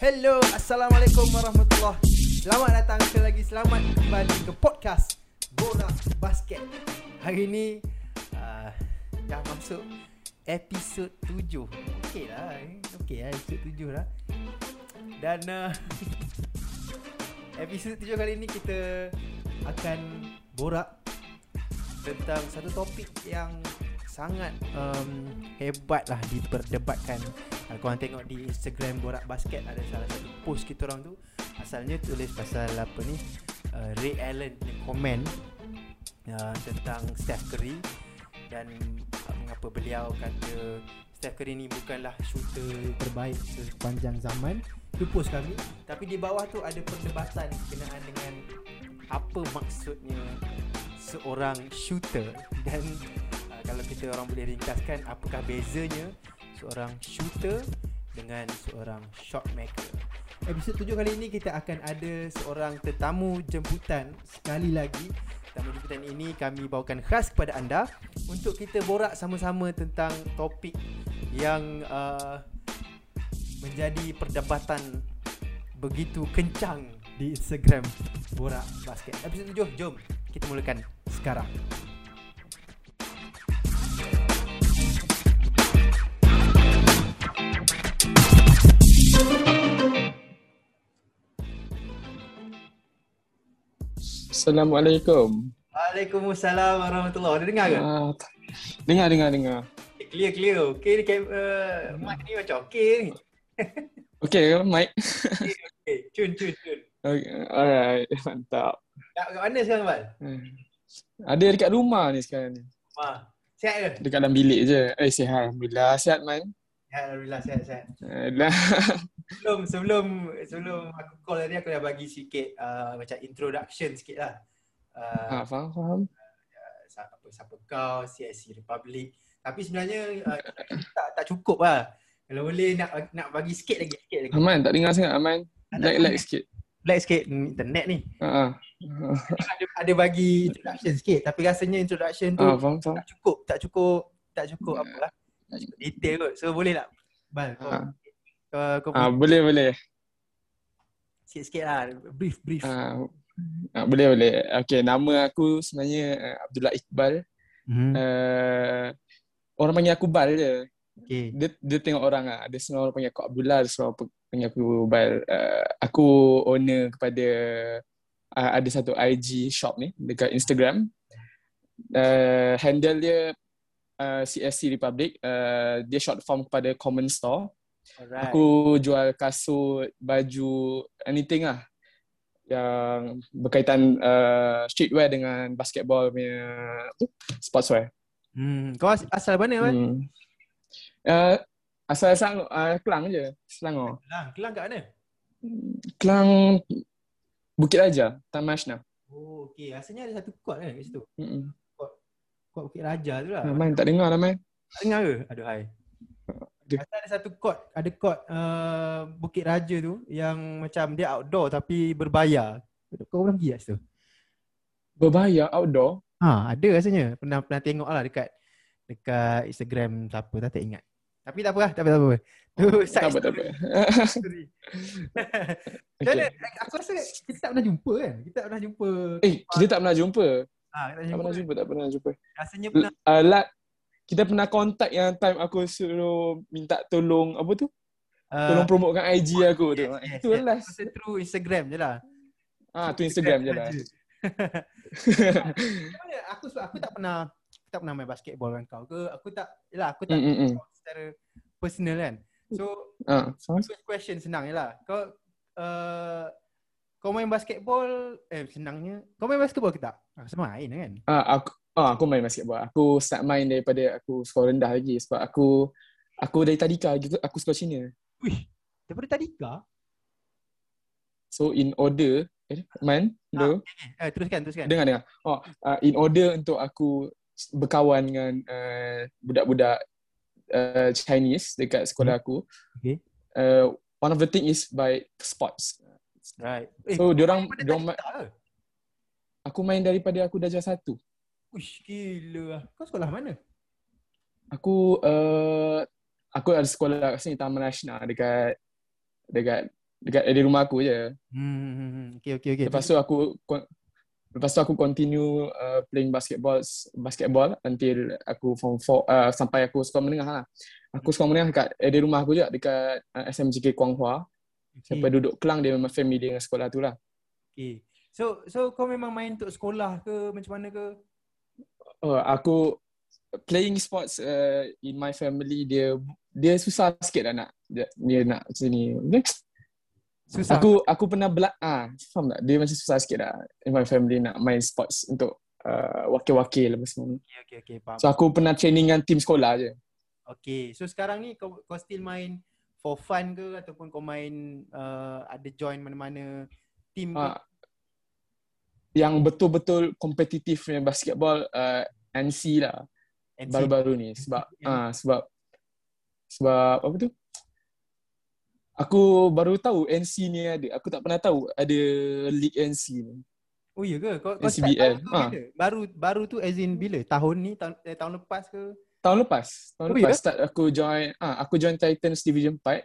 Hello, Assalamualaikum warahmatullahi Selamat datang sekali lagi Selamat kembali ke podcast Borak Basket. Hari ni uh, Dah masuk episod 7 Okey lah eh. Okey lah episod 7 lah. Dan uh, Episod 7 kali ni kita Akan Borak Tentang satu topik yang Sangat um, Hebat lah Diperdebatkan kalau korang tengok di Instagram Borak Basket Ada salah satu post kita orang tu. Asalnya tulis pasal apa ni uh, Ray Allen punya komen uh, Tentang Steph Curry. Dan uh, mengapa beliau kata Steph Curry ni bukanlah shooter terbaik sepanjang zaman. Itu post kami. Tapi di bawah tu ada perdebatan Kenaan dengan Apa maksudnya Seorang shooter. Dan uh, kalau kita orang boleh ringkaskan Apakah bezanya seorang shooter dengan seorang shot maker. Episod tujuh kali ini kita akan ada seorang tetamu jemputan sekali lagi. Tetamu jemputan ini kami bawakan khas kepada anda untuk kita borak sama-sama tentang topik yang uh, menjadi perdebatan begitu kencang di Instagram Borak Basket. Episod tujuh, jom kita mulakan sekarang. Assalamualaikum. Waalaikumsalam warahmatullahi Ada dengar ke? T- dengar, dengar, dengar. Eh, Clear clear. Okey ni uh, mic ni macam okey ni. Okay, Mike. Okey, cun cun cun. Okay, alright, mantap. Kat, kat mana sekarang Bal? Hmm. Ada dekat rumah ni sekarang ni. Ma. Sihat ke? Dekat dalam bilik je. Eh, sihat. Alhamdulillah. Sihat, Man. Alhamdulillah sihat sihat. Dah. Sebelum sebelum sebelum aku call tadi aku dah bagi sikit uh, macam introduction sikit lah. Uh, ah, faham, faham. siapa, siapa kau, CSC Republic. Tapi sebenarnya uh, tak tak cukup lah. Kalau boleh nak nak bagi sikit lagi sikit lagi. Aman, tak dengar sangat, Aman. Lag-lag sikit. Lag sikit hmm, internet ni. Ah, ah. ada, ada bagi introduction sikit tapi rasanya introduction tu ah, faham, faham. tak cukup tak cukup tak cukup apa lah tak cukup detail kot so boleh tak Bal kau Ah. kau, kau Ah, boleh, boleh. sikit-sikit lah brief brief Ah, ah, boleh, boleh. Okay, nama aku sebenarnya uh, Abdullah Iqbal. hmm. Uh, orang panggil aku Bal je. okay. dia dia tengok orang ah. Ada semua orang panggil aku Abdullah, ada semua orang panggil aku Bal. Uh, aku owner kepada uh, ada satu IG shop ni dekat Instagram. Uh, handle dia uh, CSC Republic. Uh, dia short form kepada Common Store. alright Aku jual kasut, baju, anything lah yang berkaitan uh, streetwear dengan basketball punya tu, sportswear. hmm. kau as- asal mana Bal Hmm. Uh, asal Selangor, uh, Kelang je, Selangor. Kelang Kelang kat mana Kelang Bukit Raja, Taman Ashna. oh okay rasanya ada satu court kan kat situ Mm-mm. Court Bukit Raja tu lah Ah, Man, tak dengar lah, man. tak dengar ke aduh hai Ada. Kata ada satu court, ada court uh, Bukit Raja tu yang macam dia outdoor tapi berbayar. Kau pernah pergi kat situ? Berbahaya outdoor. Ha, ada rasanya. Pernah pernah tengok lah dekat dekat Instagram siapa tak, tak ingat. Tapi tak apa lah, tak apa, tak apa. Tu side Tak apa, tak apa. Macam mana? Aku rasa kita tak pernah jumpa kan? Kita tak pernah jumpa. Eh, kita tak pernah jumpa. Ha, kita Tak pernah jumpa, tak pernah jumpa. Rasanya pernah. Uh, Lat, kita pernah contact yang time aku suruh minta tolong, apa tu? Tolong Uh, promotekan IG aku tu. Itu last. Masa through Instagram je lah. Ah, tu Instagram je lah. Aku aku tak pernah aku tak pernah main basketball dengan kau ke aku tak yalah aku tak Mm, mm, mm. secara personal kan so Ah, faham? first question senang je lah kau uh, kau main basketball eh senangnya kau main basketball ke tak aku rasa main kan Ah, aku ah, aku main basketball. Aku start main daripada aku sekolah rendah lagi sebab aku aku dari tadika lagi aku sekolah Cina. wih daripada tadika So in order eh man, hello. eh teruskan teruskan Dengar dengar. Oh, uh, in order untuk aku berkawan dengan uh, budak-budak uh, Chinese dekat sekolah aku. Okay. Uh, one of the thing is by sports. Right eh, So kau diorang diorang ma- aku main daripada aku darjah satu. Uish, gila lah. Kau sekolah mana? Aku uh, aku ada sekolah kat sini Taman Ashna dekat dekat dekat di rumah aku je. Hmm, okay, okay, okay. Lepas tu aku lepas tu aku continue uh, playing basketball basketball until aku form 4 uh, sampai aku sekolah menengah lah. Aku sekolah menengah dekat eh, di rumah aku je dekat uh, SMJK Kuang Hua. Okay. Sampai duduk Kelang dia memang family dengan sekolah tu lah. okay. So, so kau memang main untuk sekolah ke macam mana ke? Oh, aku playing sports uh, in my family dia dia susah sikit lah nak dia, dia nak macam ni. Susah. Aku aku pernah bela ah faham tak? Dia macam susah sikit lah in my family nak main sports untuk uh, wakil-wakil apa semua. Okay, okay, okay. Faham. So aku pernah training dengan team sekolah je. Okay, so sekarang ni kau, kau still main for fun ke ataupun kau main uh, ada join mana-mana team ke? Ah, yang betul-betul kompetitif punya basketball uh, NC lah NC? baru-baru ni sebab ah sebab sebab apa tu Aku baru tahu NC ni ada. Aku tak pernah tahu ada league NC ni. Oh iya ke? Kau, kau start tu Ah. bila? Baru baru tu as in bila? Tahun ni? Tahun, eh, tahun lepas ke? Tahun lepas. Tahun Oh, lepas ya? start aku join ah aku join Titans Division 4.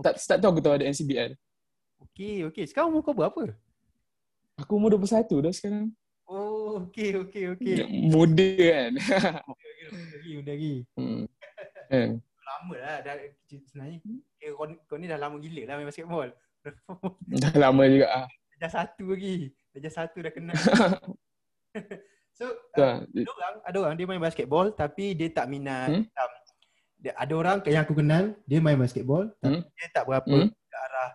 Tak start tu aku tahu ada NCBL. Okay, okay. Sekarang umur kau berapa? Aku umur 21 dah sekarang. Oh, okay, okay, okay. Muda kan. Lagi, udah lagi. hmm. Kan? Lama lah. Dah, sebenarnya eh, kau, kau ni dah lama gila lah main basketball. Dah lama juga ah. Dah satu lagi. Dah satu dah kenal. so, uh, ada orang, ada orang dia main basketball tapi dia tak minat. Hmm? Um, dia, ada orang yang aku kenal, dia main basketball tapi Hmm? dia tak berapa Hmm? ke arah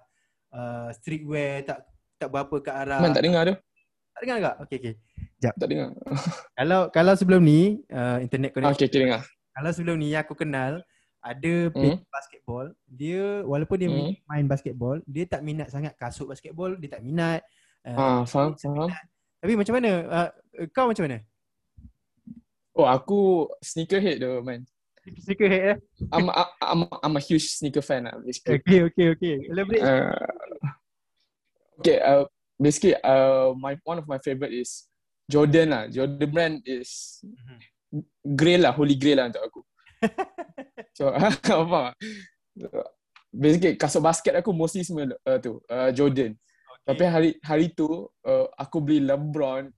uh, streetwear, tak tak berapa ke arah. Man tak dengar tu. tak dengar tak? Okay, okay. Tak dengar. Kalau kalau sebelum ni uh, internet connection okay, okay dengar. Kalau sebelum ni aku kenal ada page basketball, dia walaupun dia Hmm. main basketball, dia tak minat sangat kasut basketball, dia tak minat. Uh, Ah, faham, dia faham. minat. Tapi macam mana? Uh, kau macam mana? Oh, aku sneakerhead tu, man. Sneakerhead eh? I'm, I'm, I'm a huge sneaker fan lah, basically. Okay, okay, okay. Elaborate. Uh, okay, uh, basically, uh, my one of my favorite is Jordan lah. Jordan brand is Mhm. grail lah, holy grail lah untuk aku. so, apa? Basically, kasut basket aku mostly semua uh, tu, uh, Jordan. Tapi hari hari tu, uh, aku beli LeBron.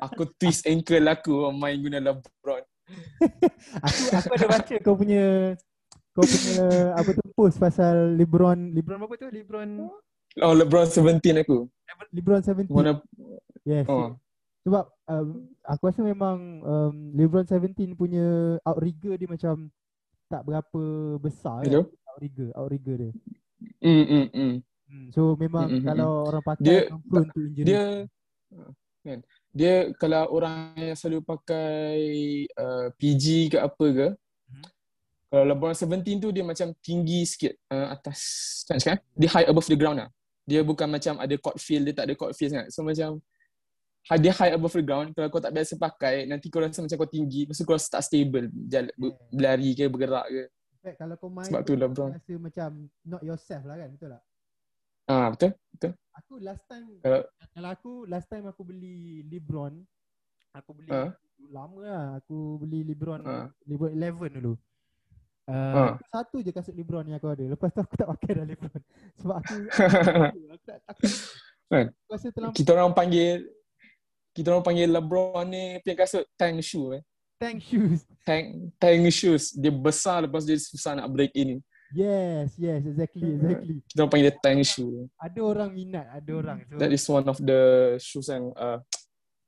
Aku twist ankle aku main guna LeBron. aku aku ada baca kau punya kau punya apa tu post pasal LeBron LeBron apa tu? LeBron Oh, LeBron 17 aku. LeBron 17. Mana, Yes. oh. Sebab um, aku rasa memang um, LeBron 17 punya outrigger dia macam tak berapa besar kan? Hello? outrigger, outrigger dia. Mm, mm, mm. Hmm. So memang Mm, mm, mm, kalau orang pakai Dia- prone to injury. Dia kan dia kalau orang yang selalu pakai uh, PG ke apa ke Mhm. kalau LeBron 17 tu dia macam tinggi sikit uh, atas kan kan. Dia high above the ground lah. Dia bukan macam ada court feel dia tak ada court feel sangat. So macam ha- dia high above the ground. Kalau kau tak biasa pakai nanti kau rasa macam kau tinggi. Tu kau rasa tak stable jalan, ber- berlari ke bergerak ke. Fact, kalau kau main sebab tu LeBron. rasa macam not yourself lah kan, betul tak? Ah betul Aku last time Kalau- kalau aku last time aku beli LeBron, aku beli Ah. lama lah aku beli LeBron Ah. LeBron 11 dulu. Uh, aku satu je kasut LeBron yang aku ada. Lepas tu aku tak pakai dah LeBron. Sebab aku aku tak aku, Kan? aku rasa terlampau kita orang panggil kita orang panggil LeBron ni punya kasut tank shoe eh tank shoes. tank tank shoes dia besar lepas dia susah nak break in Yes, yes, exactly, exactly. kita orang panggil dia tank shoe Ada orang minat, ada orang. So, that is one of the shoes yang uh,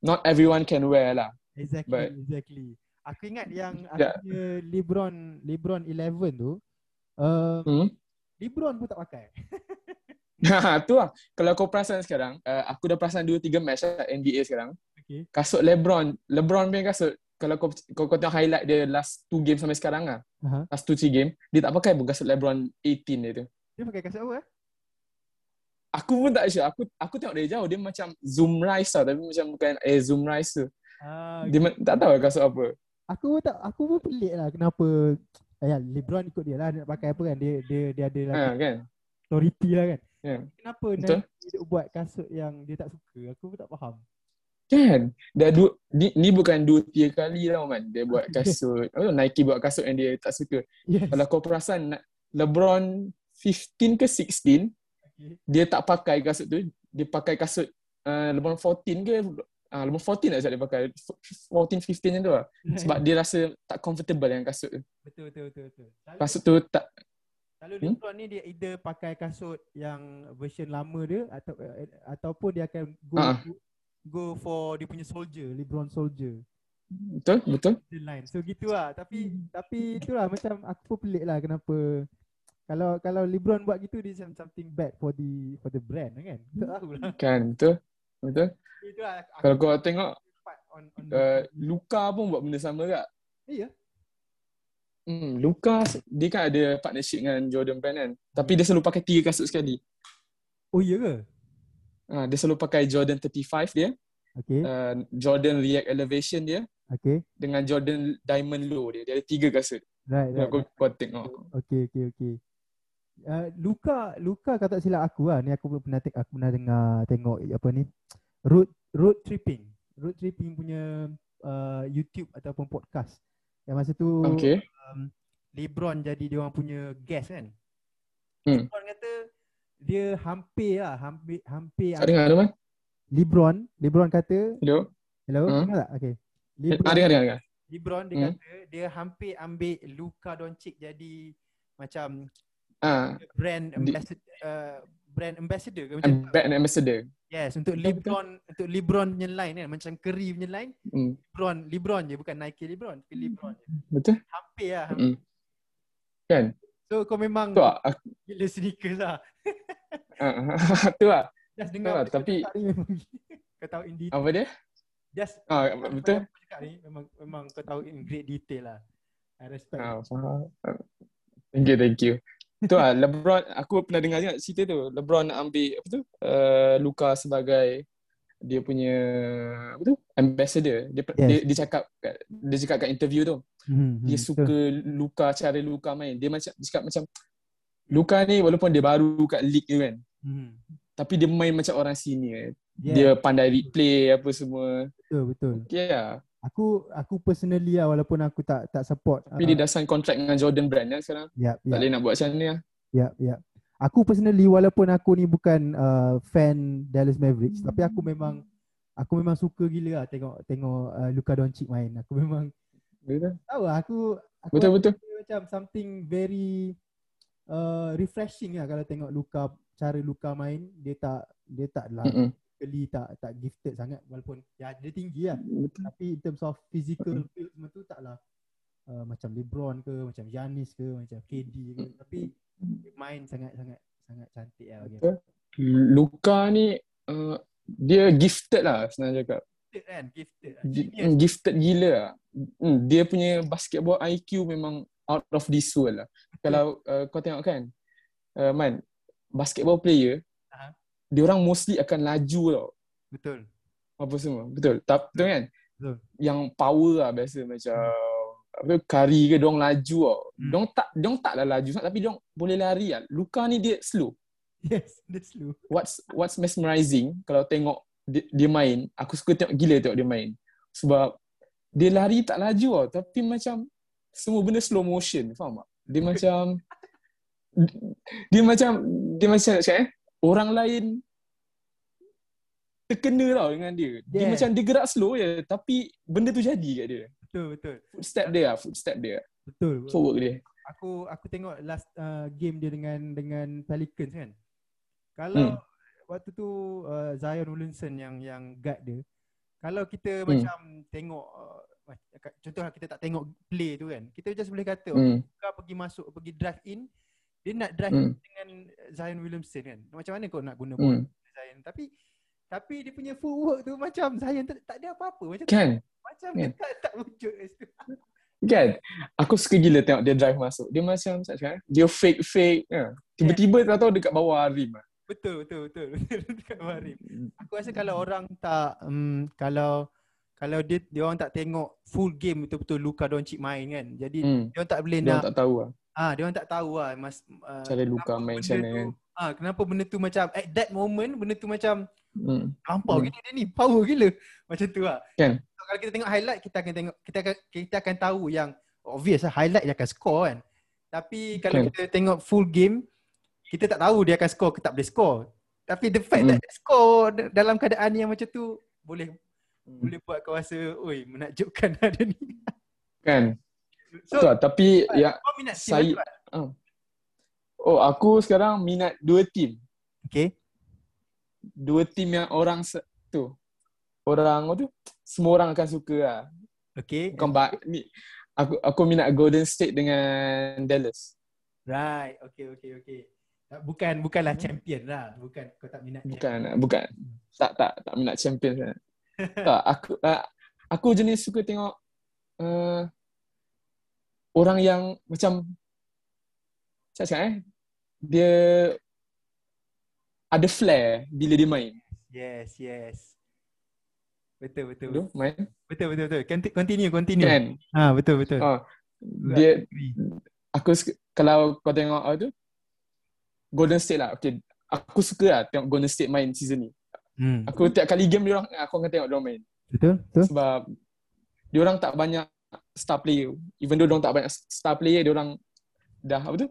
not everyone can wear lah exactly, but- exactly. Aku ingat yang aku Yeah. punya LeBron LeBron 11 tu uh, hmm? LeBron pun tak pakai. Ha, tu lah. Kalau kau perasan sekarang, uh, aku dah perasan 2-3 match lah NBA sekarang. Okay. Kasut LeBron, LeBron punya kasut, kalau kau, kau, kau tengok highlight dia last 2 game sampai sekarang lah, Aha. last 2-3 game, dia tak pakai pun kasut LeBron 18 dia tu. Dia pakai kasut apa? eh? Aku pun tak sure. Aku aku tengok dia jauh, dia macam zoom rise tau, tapi macam bukan eh zoom rise tu. Ah, Dia ma- tak tahu lah kasut apa. aku pun tak aku pun pelik lah kenapa eh, LeBron ikut dia lah dia nak pakai apa kan dia dia dia ada lagi Ha, kan? authority lah kan. Ya. Kenapa Betul. Dia buat kasut yang dia tak suka? Aku pun tak faham. Kan? Dah dua, ni, ni bukan dua tiga kali tau man. Dia buat kasut. Oh, Nike buat kasut yang dia tak suka. Yes. Kalau kau perasan LeBron 15 ke 16 Okay. dia tak pakai kasut tu. Dia pakai kasut uh, LeBron 14 ke? Uh, LeBron 14 tak silap dia pakai. 14, 15 macam tu lah. Sebab dia rasa tak comfortable dengan kasut tu. betul betul betul betul. Selalu, Kasut tu tak selalu Hmm? LeBron ni dia either pakai kasut yang version lama dia atau uh, ataupun dia akan go go for dia punya soldier, LeBron soldier. betul, betul. the line. So gitu lah. Tapi Hmm. tapi itulah macam aku pun pelik lah kenapa kalau kalau LeBron buat gitu dia macam something bad for the for the brand kan. Tak tahu lah. Kan, betul. Betul. Itulah aku Kalau kau tengok on on uh, Luka pun buat benda sama tak? Iya. Hmm, Luka dia kan ada partnership dengan Jordan Brand kan. Tapi dia selalu pakai tiga kasut sekali. Oh iya ke? Ha, dia selalu pakai Jordan 35 dia, Okay. uh, Jordan React Elevation dia Okay. dengan Jordan Diamond Low dia. Dia ada tiga kasut. Right, Right, right. kau, kau tengok. Okay, okay, okay. Uh, Luka, Luka kata silap aku lah. Ni aku pernah te- aku pernah dengar tengok apa ni. Road road tripping. Road tripping punya uh, YouTube ataupun podcast. Yang masa tu Okay. um, LeBron jadi dia orang punya guest kan. Hmm. LeBron kata dia hampir lah, hampir hampir Tak dengar teman? LeBron, LeBron kata, Hello? hello, Hmm. dengar tak? Okay. Ah, LeBron, dengar, dengar, dengar. LeBron dia Hmm. kata dia hampir ambil Luka Doncic jadi macam Ah, brand Di- ambassador uh, brand ambassador ke macam an ambassador. yes untuk Betul, LeBron untuk LeBron punya line kan macam Curry punya line Hmm. LeBron LeBron je bukan Nike LeBron tapi LeBron je. Betul? hampir lah Hmm. Kan? So kau memang Tu lah. Aku, gila sneakers lah ah, tu lah. just Tu dengar lah. kau Tapi, kau tahu in detail apa dia? just Ah, betul? kau cakap ni memang memang kau tahu in great detail lah I respect Ah, faham. Thank you, thank you. Tu lah, LeBron, aku pernah dengar juga cerita tu. LeBron nak ambil, apa tu, uh, Luka sebagai dia punya, apa tu, ambassador. Dia, Yes. dia, dia cakap, kat- dia cakap kat interview tu, hmm, dia suka Luka, cara Luka main. Dia macam, dia cakap macam, Luka ni walaupun dia baru kat league tu kan, betul. Hmm. tapi dia main macam orang senior. Yeah, Dia pandai replay apa semua. betul betul. Okay lah. Aku aku personally lah walaupun aku tak tak support. Tapi dia dah sign kontrak dengan Jordan Brand kan sekarang. Yap, Tak boleh nak buat macam ni lah. yap, yap. Aku personally walaupun aku ni bukan uh, fan Dallas Mavericks tapi aku memang aku memang suka gila lah tengok tengok uh, Luka Doncic main. Aku memang Betul? tahu lah aku aku Betul, betul. macam something very uh, refreshing lah kalau tengok Luka cara Luka main dia tak dia tak lah Mm-mm. physically tak tak gifted sangat walaupun ya dia tinggi lah Betul. tapi in terms of physical build semua tu taklah uh, macam LeBron ke macam Giannis ke macam KD ke tapi dia main sangat sangat sangat cantik lah bagi. Betul. Luka ni uh, dia gifted lah senang cakap. Gifted kan gifted lah. Genius. Gifted gila lah. Hmm, dia punya basketball IQ memang out of this world lah. Kalau uh, kau tengok kan, uh, Man, basketball player, Aha. dia orang mostly akan laju tau. betul Apa semua. Betul? Tak, betul kan? Betul. Yang power lah biasa macam apa Curry ke diorang laju tau. Hmm. Diorang tak diorang taklah laju sangat tapi diorang boleh lari lah. Luka ni dia slow. yes dia slow what's what's mesmerizing kalau tengok dia, dia main, aku suka tengok gila tengok dia main. Sebab dia lari tak laju tau, tapi macam semua benda slow motion, faham tak? Dia macam dia macam dia macam nak cakap eh, orang lain terkena tau dengan dia. Dia Yeah. macam dia gerak slow je, tapi benda tu jadi kat dia. betul betul Footstep dia lah, footstep dia. betul Forward dia. aku aku tengok last uh, game dia dengan dengan Pelicans kan. Kalau Hmm. waktu tu uh, Zion Williamson yang yang guard dia. Kalau kita Hmm. macam tengok uh, contoh kita tak tengok play tu kan. Kita just boleh kata Hmm. kau pergi masuk pergi drive in dia nak drive Hmm. dengan Zion Williamson kan. Macam mana kau nak guna bola Hmm. Zion tapi tapi dia punya footwork tu macam Zion tak, tak ada apa-apa macam Kan? macam kan? tak, tak wujud. Kan? Aku suka gila tengok dia drive masuk. Dia macam macam dia fake-fake. Ya. Tiba-tiba tak tahu dekat bawah rim. Betul betul betul dekat Warim. Aku rasa kalau orang tak um, kalau kalau dia dia orang tak tengok full game betul-betul Luka Doncic main kan. Jadi Hmm. dia orang tak boleh Dia nak orang tak tahu lah. ah dia orang tak tahu lah mas uh, Cara Luka main benda macam mana tu- kan. Ah kenapa benda tu macam at that moment benda tu macam Hmm. lampau Hmm. gila dia ni power gila macam tu lah. Kan? So, kalau kita tengok highlight kita akan tengok kita akan kita akan tahu yang obvious lah highlight dia akan score kan. Tapi kalau Kan. kita tengok full game kita tak tahu dia akan score ke tak boleh score. Tapi the fact Hmm. that dia score dalam keadaan yang macam tu boleh Hmm. boleh buat kau rasa oi menakjubkan ada ni. Kan? So, Betul lah. Tapi ya minat team saya- Mat? oh aku sekarang minat dua tim. Okay. Dua tim yang orang se- tu. Orang tu semua orang akan suka lah. Okay. Bukan ba- ni aku aku minat Golden State dengan Dallas. Right. Okay, okay, okay. Bukan bukanlah champion lah. Bukan kau tak minat. Bukan bukan. Tak tak tak minat champion sangat. tak aku uh, aku jenis suka tengok uh, orang yang macam saya cakap eh dia ada flair bila dia main. Yes, yes. Betul, betul. Tu main Betul, betul, betul. Conti- Continue, continue. kan. Ha, betul, betul. Oh, dia aku kalau kau tengok apa tu Golden State lah. Okay, aku suka lah tengok Golden State main season ni. Hmm. Aku tiap kali game dia orang aku akan tengok dia orang main. Betul, betul. sebab dia orang tak banyak star player. Even though dia orang tak banyak star player, dia orang dah apa tu?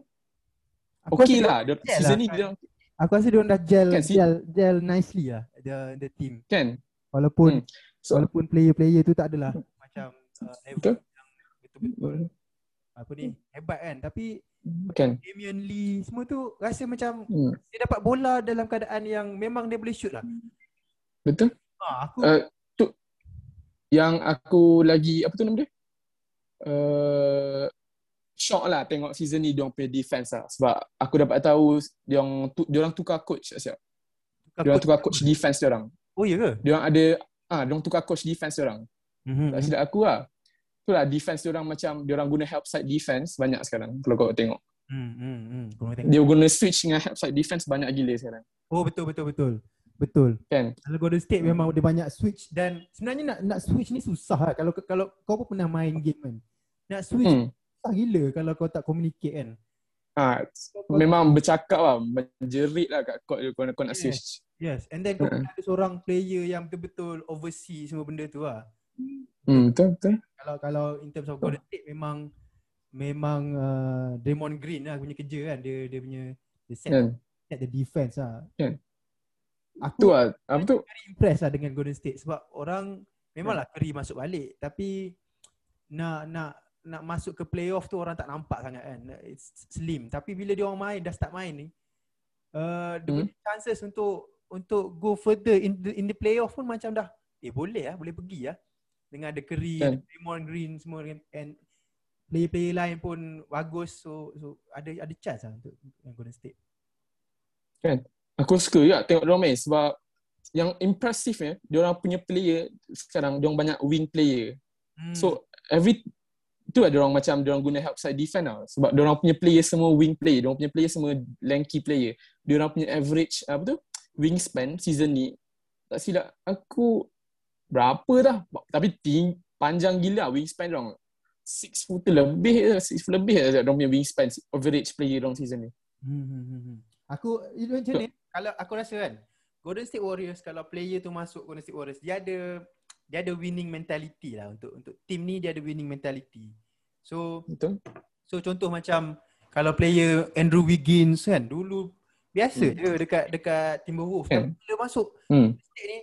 Aku rasa lah. Dia, season lah. ni dia orang Aku rasa dia orang dah gel, Kan, gel, gel nicely lah the the team. kan. Walaupun Hmm. So, walaupun player-player tu tak adalah macam uh, level Betul. yang betul-betul apa ni hebat kan tapi kan. Damian Lee semua tu rasa macam Hmm. dia dapat bola dalam keadaan yang memang dia boleh shoot lah. Betul. Ha, aku Uh, tu yang aku lagi apa tu nama dia? Uh, shock lah tengok season ni dia punya defense lah sebab aku dapat tahu dia orang tu, dia orang tukar coach siap. Dia orang tukar coach defense dia orang. Oh ya ke? Dia orang ada ah dia orang tukar coach defense dia orang. Mhm. Tak silap aku lah. Itulah defense dia orang macam dia orang guna help side defense banyak sekarang kalau kau tengok. Hmm hmm hmm. Kau tengok. Dia guna switch dengan help side defense banyak gila sekarang. Oh betul betul betul. Betul. Kan? Kalau Golden State memang dia banyak switch dan sebenarnya nak nak switch ni susah lah. Kalau kalau kau pun pernah main game kan. Nak switch Hmm. susah gila kalau kau tak communicate kan. Ah, Kau- kau- memang bercakap lah, menjerit lah kat court kau nak, kau nak Yes. switch. Yes, and then kau Hmm. ada seorang player yang betul-betul oversee semua benda tu lah. Hmm, betul betul. Kalau kalau in terms of Golden State memang memang uh, Draymond Green lah punya kerja kan. Dia dia punya dia set, Kan? set the defense lah. Kan? Aku Tu lah. Apa tu? very impressed lah dengan Golden State sebab orang memanglah Curry masuk balik tapi nak nak nak masuk ke playoff tu orang tak nampak sangat kan. It's slim. Tapi bila dia orang main dah start main ni uh, dia Hmm. punya chances untuk untuk go further in the, in the playoff pun macam dah eh boleh lah boleh pergi lah dengan ada Curry, Kan. ada Draymond Green semua and, and player-player lain pun bagus so so ada ada chance lah untuk yang Golden State. Aku suka juga tengok dia main sebab yang impressive ya, dia orang punya player sekarang dia orang banyak wing player. Hmm. So every tu lah dia orang macam dia orang guna help side defense lah. Sebab dia orang punya player semua wing player, dia orang punya player semua lanky player. Dia orang punya average apa tu? Wingspan season ni tak silap aku berapa dah tapi ting, panjang gila wingspan dia orang. 6 foot lebih 6 foot lebih lah dia orang punya wingspan average player orang season ni. Hmm, hmm, hmm, hmm. Aku itu macam ni kalau aku rasa kan Golden State Warriors kalau player tu masuk Golden State Warriors dia ada dia ada winning mentality lah untuk untuk team ni dia ada winning mentality. So Betul? so contoh macam kalau player Andrew Wiggins kan dulu biasa Hmm. je dekat dekat Timberwolves Kan. tapi bila masuk Hmm. State ni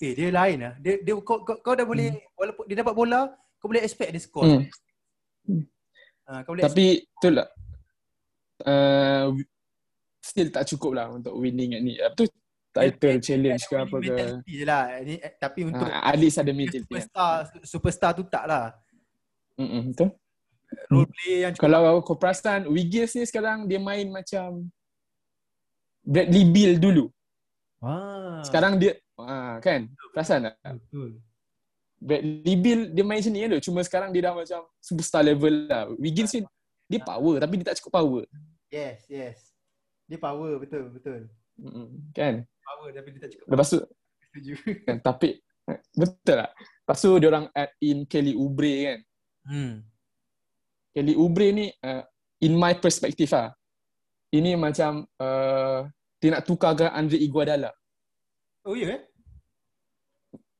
eh dia lain lah. Dia dia kau, kau, kau dah boleh walaupun dia dapat bola kau boleh expect dia score. Hmm. Ha, kau boleh Tapi betul lah. Uh, still tak cukup lah untuk winning ni. Apa tu? Title challenge ke apa ke. Je lah. Ni, eh, tapi untuk Ha, at least ada mentality. superstar superstar tu tak lah. Mm-mm, betul. Role player yang cukup Kalau kau perasan Wiggins ni sekarang dia main macam Bradley Beal dulu. ah, Sekarang dia ah kan? Perasan tak? betul. Bradley Beal dia main macam ni kan tu. Cuma sekarang dia dah macam superstar level lah. Wiggins ni dia power tapi dia tak cukup power. Yes, yes. Dia power betul, betul. Mm-mm, kan? Power tapi dia tak cukup. Lepas tu Setuju. kan tapi betul lah. Lepas tu dia orang add in Kelly Oubre kan. Hmm. Kelly Oubre ni uh, in my perspective lah. Ini macam uh, dia nak tukarkan Andre Iguodala. Oh ya eh?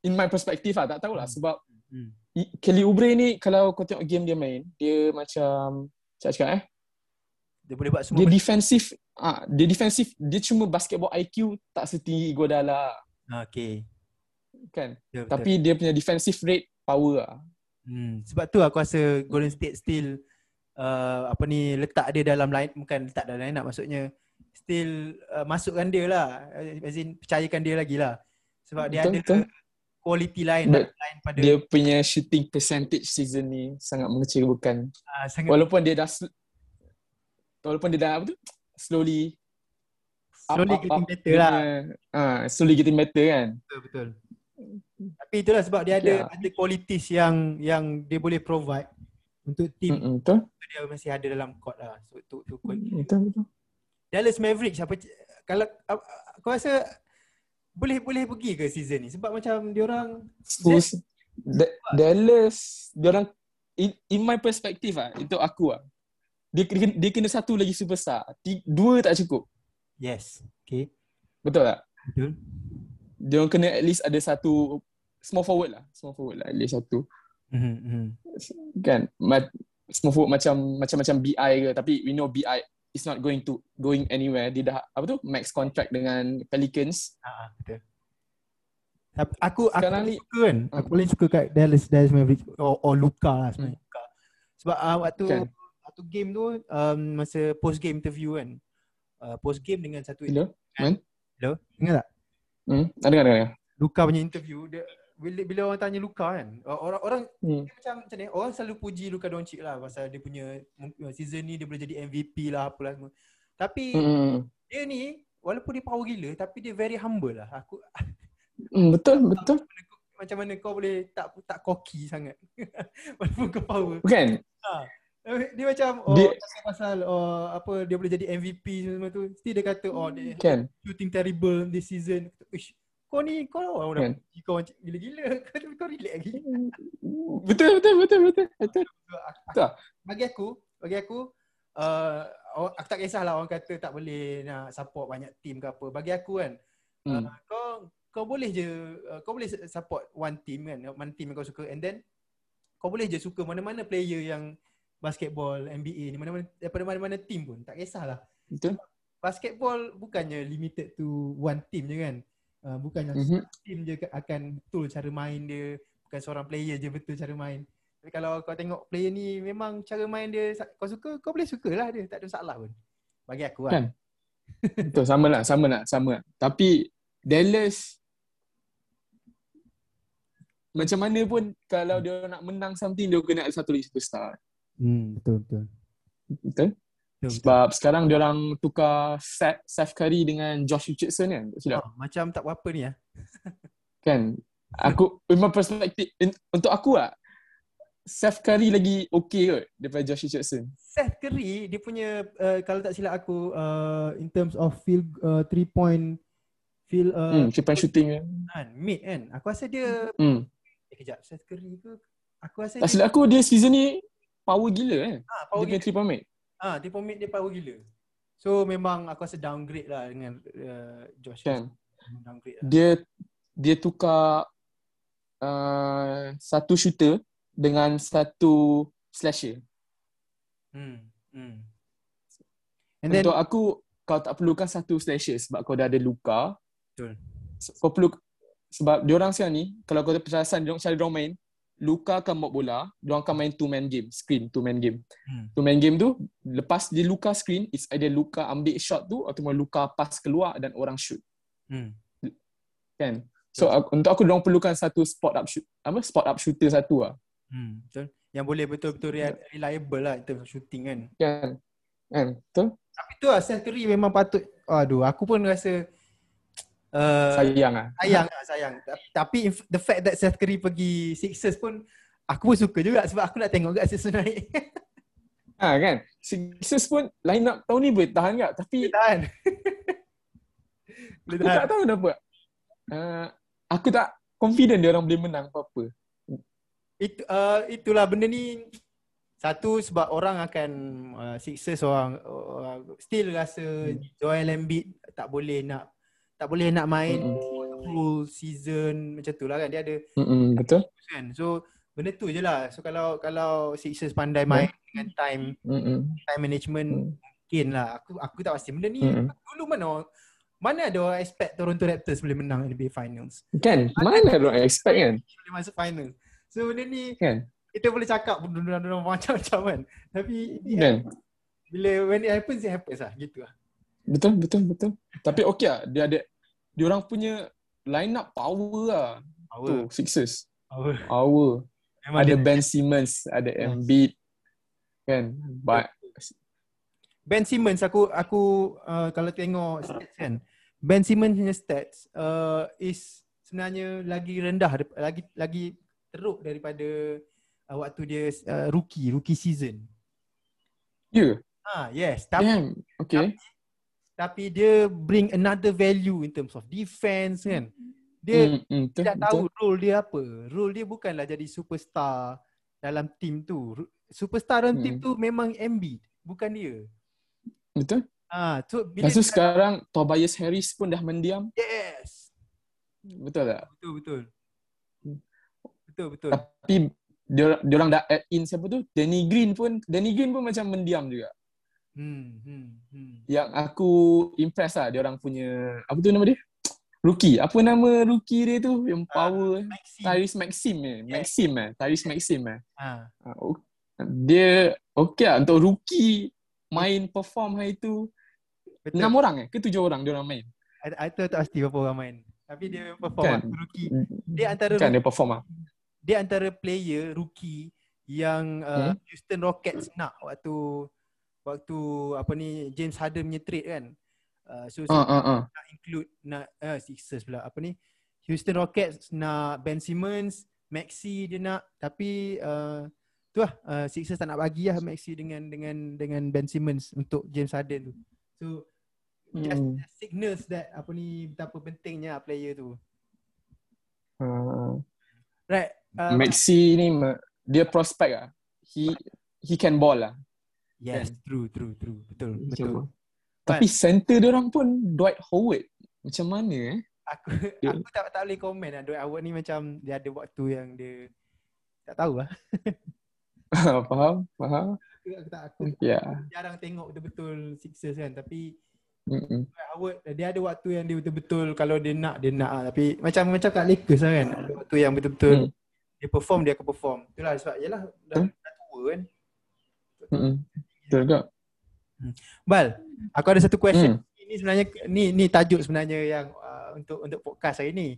In my perspective lah, tak tahulah sebab Hmm. Kelly Oubre ni kalau kau tengok game dia main, dia macam saya cakap eh, Dia boleh buat semua Dia defensif. Ah, dia defensif. Dia cuma basketball IQ tak setinggi Godala Okay. kan. Betul, betul. Tapi dia punya defensive rate power lah. Hmm, sebab tu aku rasa Golden State still uh, apa ni letak dia dalam line bukan letak dalam line up maksudnya still uh, masukkan dia lah as in percayakan dia lagi lah sebab dia Betul, ada betul. Quality lain But lain pada Dia punya shooting percentage season ni sangat mengecewakan. uh, sangat Walaupun dia dah sl- walaupun dia dah apa tu slowly slowly getting better dia lah Ah, slowly getting better kan. betul betul tapi itulah sebab dia ada Ya. ada qualities yang yang dia boleh provide untuk team Mm-mm, betul. dia masih ada dalam court lah so tu tu Betul betul. Dallas Mavericks apa kalau aku rasa boleh boleh pergi ke season ni? Sebab macam dia orang Spurs Da- Dallas dia orang in, in my perspective ah itu aku ah. Dia kena, dia kena satu lagi superstar. Dua tak cukup. Yes. Okay. Betul tak? Betul. Dia orang kena at least ada satu small forward lah. Small forward lah at least satu. Mhm mhm kan? Ma- small forward macam macam-macam BI ke. Tapi we know BI is not going to going anywhere. Dia dah apa tu? Max contract dengan Pelicans. Ah ah, betul. Aku aku Sekarang paling ni- suka kan? Aku Hmm. paling suka kat Dallas Dallas Mavericks. Or, or Luka lah sebenarnya Luka. Sebab uh, waktu Kan. waktu game tu um, masa post game interview kan. Uh, post game dengan satu Hello? Hello? Ingat tak? hmm ada ada ada Luka punya interview dia bila, bila orang tanya Luka kan orang orang hmm. dia macam macam ni orang selalu puji Luka Doncic lah pasal dia punya season ni dia boleh jadi MVP lah apalah semua. Tapi Hmm. dia ni walaupun dia power gila tapi dia very humble lah. Aku Hmm, betul betul macam mana kau boleh tak tak cocky sangat. walaupun kau power. bukan Dia macam oh Dia- dia, pasal oh apa dia boleh jadi MVP semua tu. Still dia kata oh dia kan shooting terrible this season. Ish, kau ni kau orang Kan. kau macam gila-gila. Kau kau relax lagi. betul betul betul betul betul aku, Betul. bagi aku, bagi aku uh, aku tak kisahlah orang kata tak boleh nak support banyak team ke apa. Bagi aku kan, hmm. uh, kau kau boleh je uh, kau boleh support one team kan, one team yang kau suka and then kau boleh je suka mana-mana player yang basketball NBA ni mana-mana daripada mana-mana team pun tak kisahlah. betul Basketball bukannya limited to one team je kan. Uh, bukannya Mhm. team je akan betul cara main dia, bukan seorang player je betul cara main. Tapi kalau kau tengok player ni memang cara main dia kau suka, kau boleh sukalah dia, tak ada masalah pun. Bagi aku kan. Kan. betul sama lah sama lah sama lah. tapi Dallas macam mana pun kalau dia nak menang something dia kena ada satu lagi superstar Hmm, betul betul. betul sebab sekarang dia orang tukar Seth, Seth Curry dengan Josh Richardson kan? Tak silap? Oh, macam tak apa ni ah. kan? Aku perspective in, untuk aku lah Seth Curry lagi okay kot daripada Josh Richardson. Seth Curry dia punya uh, kalau tak silap aku uh, in terms of field uh, three point field uh, hmm, three point shooting kan mid kan. Aku rasa dia hmm. eh, kejap Seth Curry ke? Aku rasa tak dia silap aku dia season ni power gila kan ha, dia power punya gila. three point mate Ah, three point mid dia power gila. So memang aku rasa downgrade lah dengan uh, Josh. kan Downgrade lah. dia dia tukar uh, satu shooter dengan satu slasher. Hmm. Hmm. And then Untuk aku kau tak perlukan satu slasher sebab kau dah ada luka. Betul. Kau perlu sebab dia orang sekarang ni kalau kau dia orang cara dia orang main Luka akan bawa bola, dia akan main two man game, screen two man game. Hmm. Two man game tu lepas dia Luka screen, it's either Luka ambil shot tu atau Luka pass keluar dan orang shoot. hmm. Kan? So aku, untuk aku dia orang perlukan satu spot up shoot apa spot up shooter satu lah. Hmm. Betul. Yang boleh betul-betul rea- reliable lah in terms of shooting kan. Kan? Kan? Betul? Tapi tu lah Seth Curry memang patut aduh aku pun rasa uh, Sayang lah. sayang lah sayang. Ta- Tapi the fact that Seth Curry pergi Sixers pun aku pun suka juga sebab aku nak tengok kat Sixers naik. Ha kan? Sixers pun line up tahun ni boleh tahan tak? Tapi Boleh tahan. Boleh aku tak tahu kenapa. Uh, aku tak confident dia orang boleh menang apa-apa. Itu uh, itulah benda ni satu sebab orang akan uh, Sixers orang uh, still rasa Joel Embiid tak boleh nak tak boleh nak main Mm-mm. full season macam tu lah kan dia ada Mm-mm, betul? kan so benda tu je lah so kalau kalau Sixers pandai main dengan time Mm-mm. time management Mm. mungkin lah. Aku aku tak pasti benda ni. Mm-mm. Dulu mana orang- mana ada orang expect Toronto Raptors boleh menang NBA Finals. Kan? Mana orang expect kan? Boleh masuk final. So benda ni Kan? kita boleh cakap benda-benda macam-macam kan. Tapi Kan? bila when it happens, it happens lah. Gitu lah. Betul, betul, betul. Tapi okey lah. Dia ada, dia orang punya line up power lah. Power. Tu, Sixers. Power. Power. Memang Ada dia- Ben Simmons, ada Yes. Embiid. Kan? But, Ben Simmons aku aku uh, kalau tengok stats kan. Ben Simmons punya stats uh, is sebenarnya lagi rendah lagi lagi teruk daripada uh, waktu dia uh, rookie rookie season. yeah. Ah yes, tapi Damn. Okay. tapi dia bring another value in terms of defense kan. Dia Mm, mm, betul, tidak betul. tahu role dia apa. Role dia bukanlah jadi superstar dalam team tu. Superstar dalam Hmm. team tu memang Embiid, bukan dia. Betul. Ah, so bila Lepas tu dia- sekarang Tobias Harris pun dah mendiam. yes. Betul tak? Betul betul. Betul betul. Tapi dia dia orang dah add in siapa tu? Danny Green pun Danny Green pun macam mendiam juga. Hmm hmm hmm. Yang aku impress lah dia orang punya apa tu nama dia? Rookie. Apa nama rookie dia tu yang power? Maxi. Tyrese Maxim eh. Maxim eh. Tyrese Maxim eh. Ah, Ah, o- Dia okey lah untuk rookie main perform hari tu. betul. Enam orang eh? Ke tujuh orang dia orang main? I, tak pasti berapa orang main. Tapi dia perform Kan? kan? rookie. Dia antara Kan dia perform lah. dia antara player rookie yang uh, Hmm. Houston Rockets nak waktu waktu apa ni James Harden punya trade kan. Uh, so Ah, ah, ah. nak include nak uh, Sixers pula apa ni Houston Rockets nak Ben Simmons, Maxi dia nak tapi uh, tu lah uh, Sixers tak nak bagi lah Maxi dengan dengan dengan Ben Simmons untuk James Harden tu. So just, Hmm. just signals that apa ni betapa pentingnya player tu. Ah. Right. Uh, Maxi ni dia prospect lah. He he can ball lah. Yes, true true true. Betul betul. Tapi center dia orang pun Dwight Howard. Macam mana eh? Aku Dia- aku tak tak boleh komen lah Dwight Howard ni macam dia ada waktu yang dia tak tahu lah. faham? Faham? Aku, aku tak aku Ya. jarang tengok betul-betul Sixers kan tapi Mm-mm. Dwight Howard dia ada waktu yang dia betul-betul kalau dia nak dia nak lah. tapi macam macam kat Lakers lah kan ada waktu yang betul-betul Hmm. dia perform dia akan perform itulah sebab yalah dah, Hmm. dah tua kan Mm-mm. Betul juga. Bal aku ada satu question Hmm. ini sebenarnya ni ni tajuk sebenarnya yang uh, untuk untuk podcast hari ni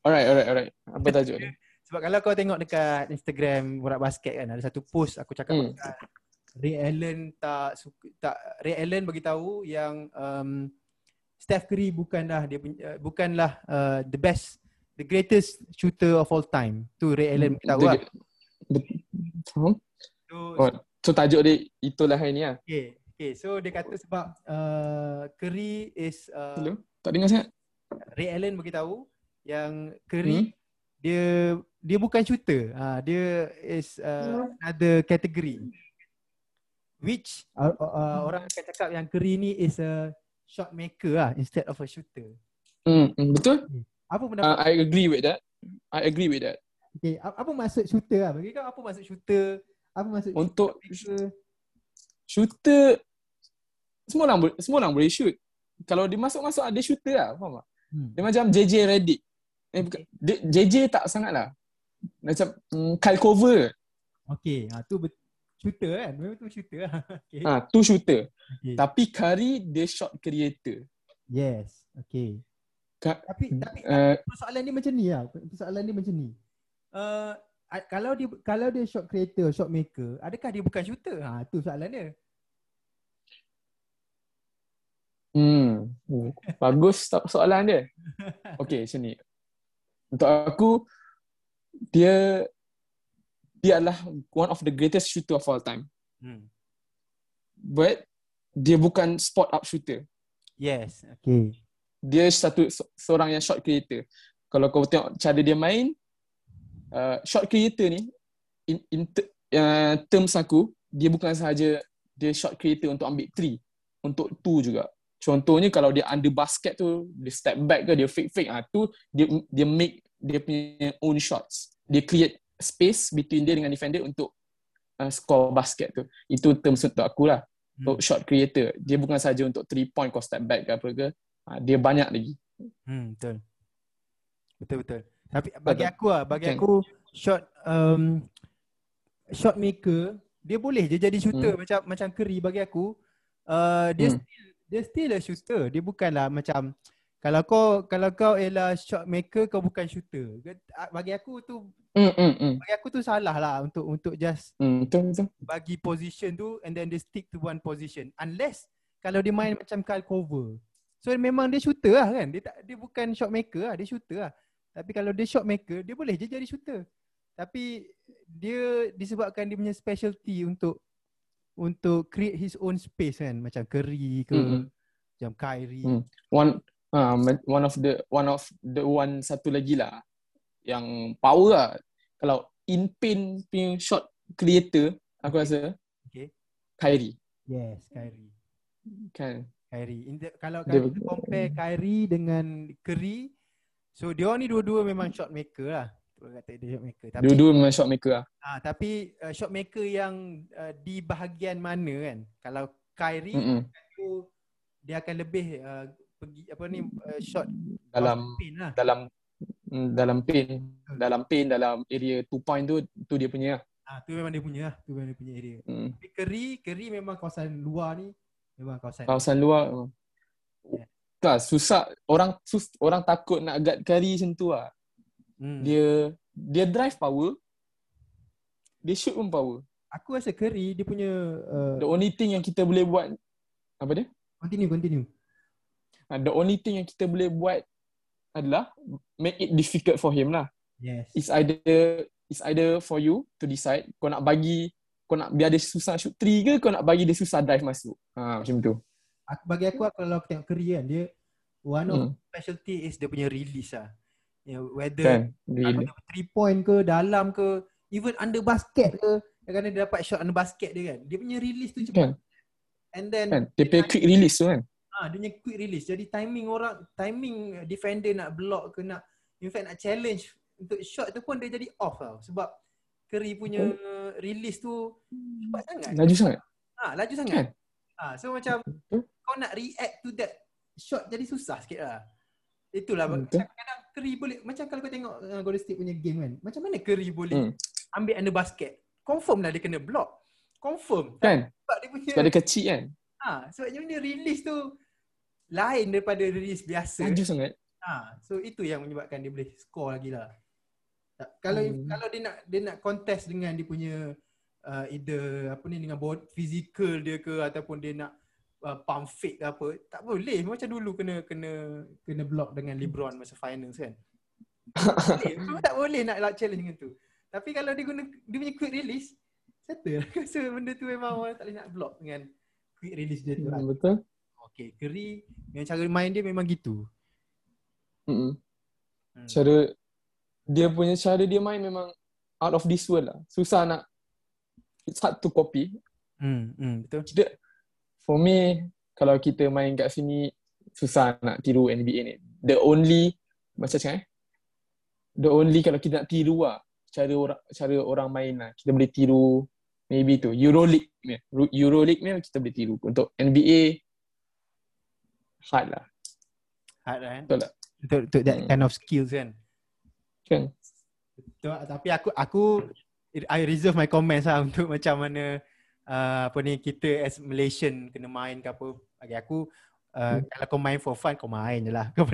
Alright, alright, alright. Apa tajuk ni? sebab kalau kau tengok dekat Instagram Borak Basket kan ada satu post aku cakap Hmm. pasal Ray Allen tak suka tak Ray Allen bagi tahu yang um, Steph Curry bukanlah dia punya, uh, bukanlah uh, the best the greatest shooter of all time. Tu Ray Allen bagi tahu lah. Dia- Bet- Faham? So, so tajuk dia itulah hari ni lah. okay, okay. So dia kata sebab uh, Curry is uh, Hello? Tak dengar sangat? Ray Allen bagi tahu yang Hmm? Curry dia dia bukan shooter. Ha, dia is uh, another category. Which uh, uh, orang akan cakap yang Curry ni is a shot maker lah instead of a shooter. Hmm, hmm, betul? Apa Uh, pendapat? I agree with that. I agree with that. okay, apa, apa maksud shooter lah? Bagi kau apa maksud shooter? Apa maksud Untuk shot maker? shooter semua orang boleh semua orang boleh shoot. Kalau dia masuk-masuk ada shooter lah, faham tak? Hmm. Dia macam JJ Redick. Eh bukan, dia, JJ tak sangat lah. Macam mm, Kyle Cover. Okay, ha, tu bet- shooter kan? Memang tu shooter lah. okay. Ha, tu shooter. okay. Tapi Curry dia shot creator. Yes, okay. Ka- Tapi tapi Uh, persoalan dia macam ni lah. Persoalan dia macam ni. Uh, kalau dia kalau dia shot creator, shot maker, adakah dia bukan shooter? Ha tu soalan dia. hmm, hmm, bagus so- soalan dia. Okay, macam ni. Untuk aku, dia dia adalah one of the greatest shooter of all time. Hmm. But dia bukan spot up shooter. Yes, okay. Dia satu se- seorang yang shot creator. Kalau kau tengok cara dia main, uh, shot creator ni in, in te- uh, terms aku, dia bukan sahaja dia shot creator untuk ambil three, untuk two juga. Contohnya kalau dia under basket tu, dia step back ke, dia fake fake ah tu dia dia make dia punya own shots. Dia create space between dia dengan defender untuk uh, score basket tu. Itu terms untuk aku lah. untuk shot creator. Dia bukan saja untuk three point kau step back ke apa ke. Ah, dia banyak lagi. Hmm, betul. Betul betul. Tapi bagi aku lah, bagi aku shot um, shot maker dia boleh je jadi shooter macam macam Curry bagi aku. Uh, dia Hmm. still dia still a shooter. Dia bukanlah macam kalau kau kalau kau ialah shot maker kau bukan shooter. Bagi aku tu Hmm, hmm, hmm. bagi aku tu salah lah untuk untuk just Hmm, betul betul. bagi position tu and then dia stick to one position unless kalau dia main macam Kyle Cover. So memang dia shooter lah kan. Dia tak dia bukan shot maker lah, dia shooter lah. Tapi kalau dia shot maker, dia boleh je jadi shooter. Tapi dia disebabkan dia punya specialty untuk untuk create his own space kan macam Curry ke Mm-mm. macam Kyrie. Mm. One uh, one of the one of the one satu lagi lah yang power lah. Kalau in paint punya shot creator aku rasa Okay. Kyrie Yes, Kyrie. kan. Kyrie. In the, kalau kita compare Kyrie dengan Curry, so dia orang ni dua-dua memang shot maker lah. Orang kata dia shot maker. Tapi Dua-dua memang shot maker lah. ah, tapi uh, shot maker yang uh, di bahagian mana kan? Kalau Kyrie Mm-mm. tu dia akan lebih uh, pergi apa ni uh, shot Dalam pin lah. dalam mm, dalam paint dalam paint dalam area two point tu tu dia punya lah. Ah tu memang dia punya lah. Tu memang dia punya area. Mm. Tapi Curry, Curry memang kawasan luar ni memang kawasan. Kawasan luar. Yeah. Tak susah orang sus, orang takut nak guard Kyrie macam tu lah. Hmm. Dia dia drive power. Dia shoot pun power. Aku rasa Curry dia punya uh, The only thing yang kita boleh buat apa dia? continue continue. Uh, the only thing yang kita boleh buat adalah make it difficult for him lah. Yes. It's either it's either for you to decide kau nak bagi kau nak biar dia susah shoot three ke kau nak bagi dia susah drive masuk. Ha macam tu. Aku, bagi aku kalau aku tengok Curry kan dia one of Hmm. specialty is dia punya release lah. You know, whether Kan? Really. three point ke dalam ke even under basket ke kadang dia dapat shot under basket dia kan. Dia punya release tu cepat. Kan? And then Kan? Dia punya quick release tu kan. ah dia punya quick release. Jadi timing orang timing defender nak block ke nak in fact nak challenge untuk shot tu pun dia jadi off tau sebab Curry punya release tu cepat sangat. Laju sangat. Ah laju sangat. Kan? Ah so macam. Kau nak react to that shot jadi susah sikit lah. Itulah Hmm, hmm, kadang Curry boleh macam kalau kau tengok uh, Golden State punya game kan. Macam mana Curry boleh Hmm. ambil under basket? Confirm lah dia kena block. Confirm. Kan? Sebab dia punya Sebab dia kecil kan. ha, sebab dia punya release tu lain daripada release biasa. Laju sangat. Ha, so itu yang menyebabkan dia boleh score lagi lah. Tak- Kalau Hmm. kalau dia nak dia nak contest dengan dia punya uh, either apa ni dengan body physical dia ke ataupun dia nak uh, pump fake ke apa, tak boleh macam dulu kena kena kena block dengan LeBron masa finals kan. Tak boleh, Memang tak boleh nak nak challenge dengan tu. Tapi kalau dia guna dia punya quick release, settle. Aku rasa benda tu memang orang tak boleh nak block dengan quick release dia tu. lah. Hmm, Betul. Okay, Curry yang cara main dia memang gitu. Mm-mm. Hmm. Cara dia punya cara dia main memang out of this world lah. Susah nak it's hard to copy. Hmm, hmm betul. Kita for me kalau kita main kat sini susah nak tiru NBA ni. The only macam cakap eh. The only kalau kita nak tiru lah cara orang cara orang main lah. Kita boleh tiru maybe tu EuroLeague ni. EuroLeague ni kita boleh tiru. Untuk NBA hard lah. Hard lah kan? Betul tak? Untuk, untuk that Hmm. kind of skills kan. Kan? Betul, tapi aku aku I reserve my comments lah untuk macam mana uh, apa ni kita as Malaysian kena main ke apa. Bagi aku uh, Hmm. kalau kau main for fun kau main je lah. Kau.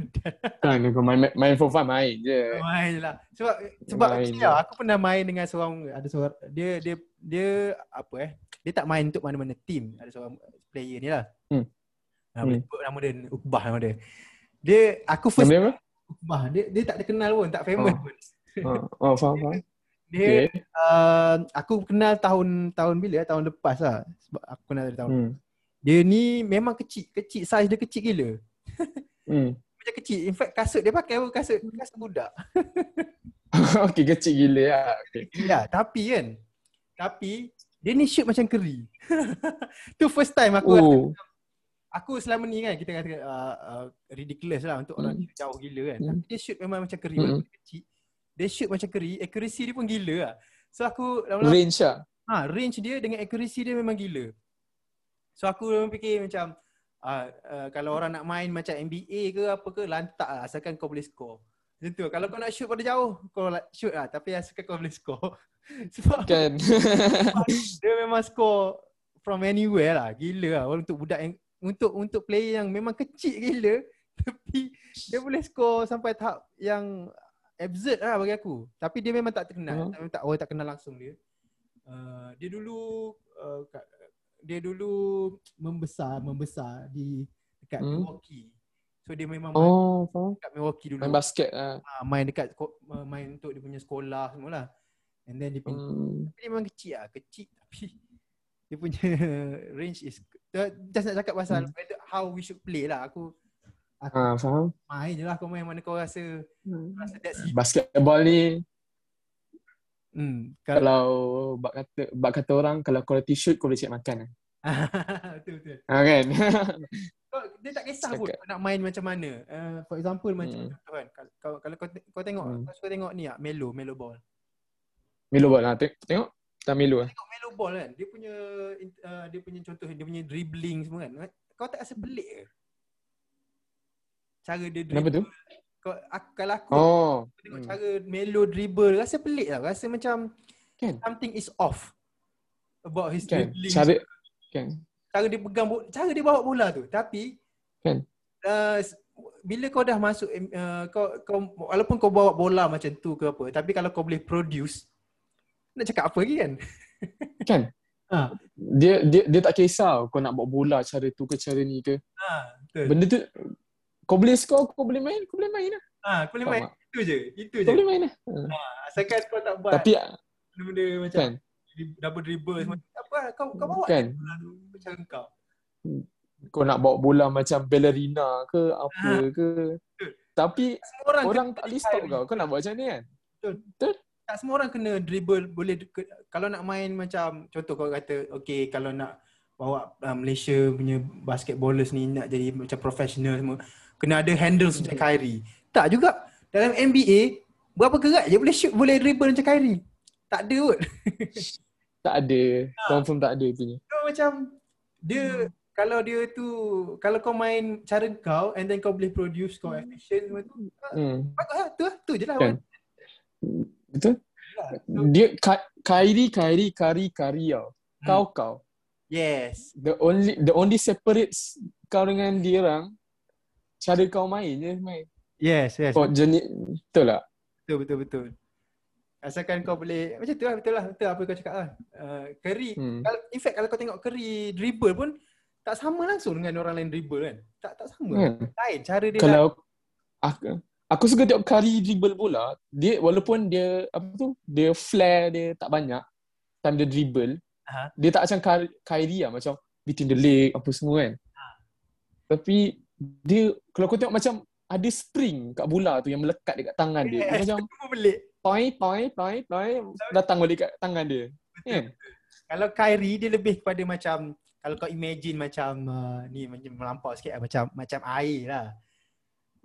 Kan kau main, main for fun main je. Kau main je lah. Sebab sebab Main tau, aku pernah main dengan seorang ada seorang dia dia dia apa eh dia tak main untuk mana-mana team. Ada seorang player ni lah. Hmm. Boleh Hmm. nama dia Ukbah nama dia. Dia aku first Nama dia apa? Ukbah. Dia dia tak terkenal pun, tak famous Oh. pun. Oh, oh faham, faham. Dia Okay. uh, aku kenal tahun tahun bila tahun lepas lah sebab aku kenal dari tahun. Hmm. Dia ni memang kecil, kecil size dia kecil gila. Hmm. Macam kecil. In fact kasut dia pakai pun kasut kasut budak. okay, kecil gila lah. Okay. Ya, tapi kan. Tapi dia ni shoot macam keri. tu first time aku rasa, Oh, aku selama ni kan kita kata uh, uh, ridiculous lah untuk orang Hmm. shoot jauh gila kan. Hmm. Tapi dia shoot memang macam keri Hmm. kecil. Dia shoot macam keri, accuracy dia pun gila lah. So aku lama-lama range lah. ha, range dia dengan accuracy dia memang gila. So aku memang fikir macam uh, uh, kalau orang nak main macam NBA ke apa ke lantak lah asalkan kau boleh score. Macam tu. Kalau kau nak shoot pada jauh, kau la- shoot lah. Tapi asalkan kau boleh score. Sebab Kan. dia memang score from anywhere lah. Gila lah. Untuk budak yang, untuk untuk player yang memang kecil gila. Tapi dia boleh score sampai tahap yang absurd lah bagi aku. Tapi dia memang tak terkenal. Hmm. Uh. Tak, orang tak kenal langsung dia. Uh, dia dulu uh, kat- dia dulu membesar membesar di dekat Hmm. Milwaukee. So dia memang main Oh, dekat Milwaukee dulu. Main basket lah. Ah, main dekat uh, main untuk dia punya sekolah semualah. And then dia Hmm. tapi dia memang kecil lah, kecil tapi dia punya range is uh, just nak cakap pasal Hmm. how we should play lah. Aku aku Ah, faham. main je lah kau main mana kau rasa rasa that's it. Basketball ni Hmm, kalau kalau bak kata bak kata orang kalau quality shoot kau boleh siap makan lah. betul betul. Ha kan? Kau, dia tak kisah pun Setakat. kau nak main macam mana. Uh, for example macam Hmm. contoh kan kalau kalau, kau, kau tengok Hmm. kau suka tengok ni ah Melo Melo ball. Milo ball lah. Tengok, tengok. Tak Milo lah. Tengok Melo ball kan. Dia punya uh, dia punya contoh dia punya dribbling semua kan. Kau tak rasa pelik ke? Cara dia Kenapa dribble. tu? Kau, aku, kalau aku Oh. tengok Hmm. cara Melo dribble rasa pelik lah. Rasa macam Kan? something is off about his Kan? dribbling. Cara kan? cara dia pegang cara dia bawa bola tu. Tapi Kan? uh, bila kau dah masuk uh, kau kau walaupun kau bawa bola macam tu ke apa, tapi kalau kau boleh produce nak cakap apa lagi kan? Kan? Ha. Dia dia dia tak kisah kau nak bawa bola cara tu ke cara ni ke. Ha, betul. Benda tu kau boleh score, kau boleh main, kau boleh main lah. Ha, kau boleh main tak? itu je. Itu je. Kau boleh main lah. Ha. Asalkan kau tak buat Tapi benda-benda macam kan? double dribble semua. Tak apa lah, kau kau bawa Kan? bola tu macam kau. Kau nak bawa bola macam ballerina ke apa Ha. ke. Tapi Semua orang orang tak boleh stop Kyrie. kau. Kau nak buat macam ni kan? tak semua orang kena dribble boleh ke, kalau nak main macam contoh kau kata okay kalau nak bawa uh, Malaysia punya basketballers ni nak jadi macam professional semua kena ada handles macam Kyrie. Tak juga. Dalam NBA berapa kerat je boleh shoot boleh dribble macam Kyrie. Tak ada kot. Tak ada. Ha. Confirm tak ada punya. So macam dia kalau dia tu kalau kau main cara kau and then kau boleh produce kau efficient semua tu Hmm. bagus lah tu lah tu je lah. Kan? Betul? Dia Ka- Kyrie, Kyrie, Kari, Kari tau. Hmm. Kau kau. Yes. The only the only separates kau dengan dia orang cara kau main je main. Yes, yes. Kau jenis betul tak? Betul betul betul. Asalkan kau boleh macam tu lah betul lah betul apa kau cakap lah. Uh, Curry Hmm. kalau in fact kalau kau tengok Curry dribble pun tak sama langsung dengan orang lain dribble kan. Tak tak sama. Kan? Lain cara dia Kalau aku, aku suka tengok Kari dribble bola, dia walaupun dia apa tu, dia flare dia tak banyak time dia dribble. Aha. Dia tak macam Kyrie, lah macam between the leg apa semua kan. Tapi dia kalau kau tengok macam ada spring kat bola tu yang melekat dekat tangan dia. Dia Yes. macam pelik. toy toy toy toy datang balik kat tangan dia. Kan? Kalau Kyrie dia lebih kepada macam kalau kau imagine macam uh, ni macam melampau sikit lah, macam macam air lah.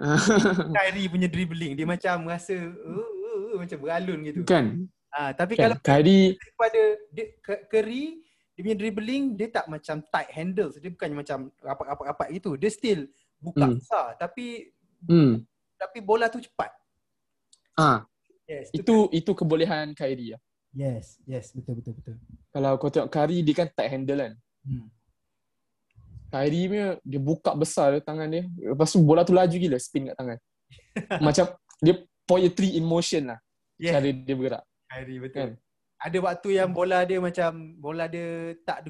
Kyrie punya dribbling dia macam rasa uh, uh, uh, macam beralun gitu. kan? Ah tapi kalau Kan? Kyrie kepada dia, Ke- Curry dia punya dribbling dia tak macam tight handles dia bukan macam rapat-rapat-rapat gitu dia still buka Hmm. besar tapi hmm. tapi bola tu cepat Ah, yes itu itu kebolehan Kyrie lah. yes yes betul betul betul Kalau kau tengok Kyrie dia kan tight handle kan. hmm. Kyrie punya dia buka besar dia tangan dia. Lepas tu bola tu laju gila spin kat tangan. Macam dia poetry in motion lah yes cara dia bergerak. Kyrie betul Kan? ada waktu yang bola dia macam bola dia tak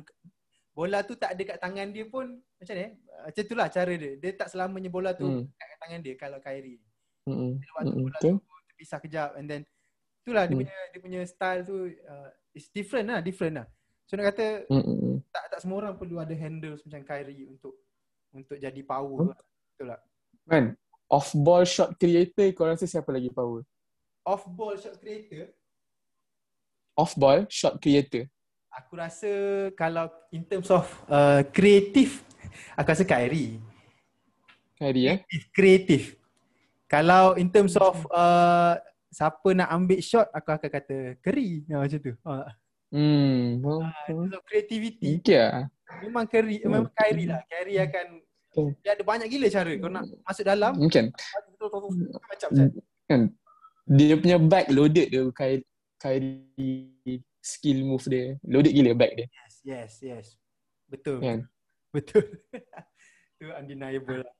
bola tu tak ada kat tangan dia pun macam ni eh? macam itulah cara dia dia tak selamanya bola tu Hmm. kat tangan dia kalau Kyrie Hmm. Ada waktu Hmm. bola Betul. tu terpisah kejap and then itulah dia Hmm. punya dia punya style tu uh, it's different lah different lah so nak kata Hmm. hmm. tak tak semua orang perlu ada handles macam Kyrie untuk untuk jadi Hmm. power lah. betul tak Kan? Off ball shot creator kau rasa siapa lagi power? off ball shot creator Off ball shot creator. Aku rasa kalau in terms of uh, kreatif aku rasa Kyrie Kyrie eh. kreatif kalau in terms of uh, siapa nak ambil shot aku akan kata Curry ha, macam tu ha. Hmm. Terms of creativity Okay lah. memang Kyrie memang Kyrie lah. Kyrie akan Hmm. dia ada banyak gila cara kau nak masuk dalam Mungkin macam macam kan dia punya back loaded dia Kyrie, Kyrie skill move dia. Loaded gila back dia. yes yes yes betul Kan? betul tu undeniable lah.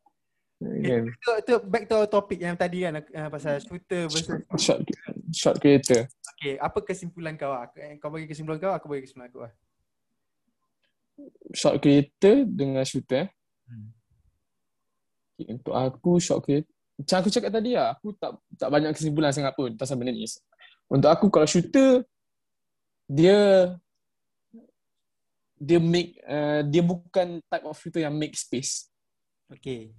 Kan? tu, tu back to our topic yang tadi kan uh, pasal shooter versus Shot shot creator. okay apa kesimpulan kau ah? kau bagi kesimpulan kau aku bagi kesimpulan aku ah. Shot creator dengan shooter. eh. Hmm. Okay, Untuk aku shot creator macam aku cakap tadi lah, aku tak tak banyak kesimpulan sangat pun pasal benda ni. Untuk aku kalau shooter dia dia make uh, dia bukan type of shooter yang make space. okay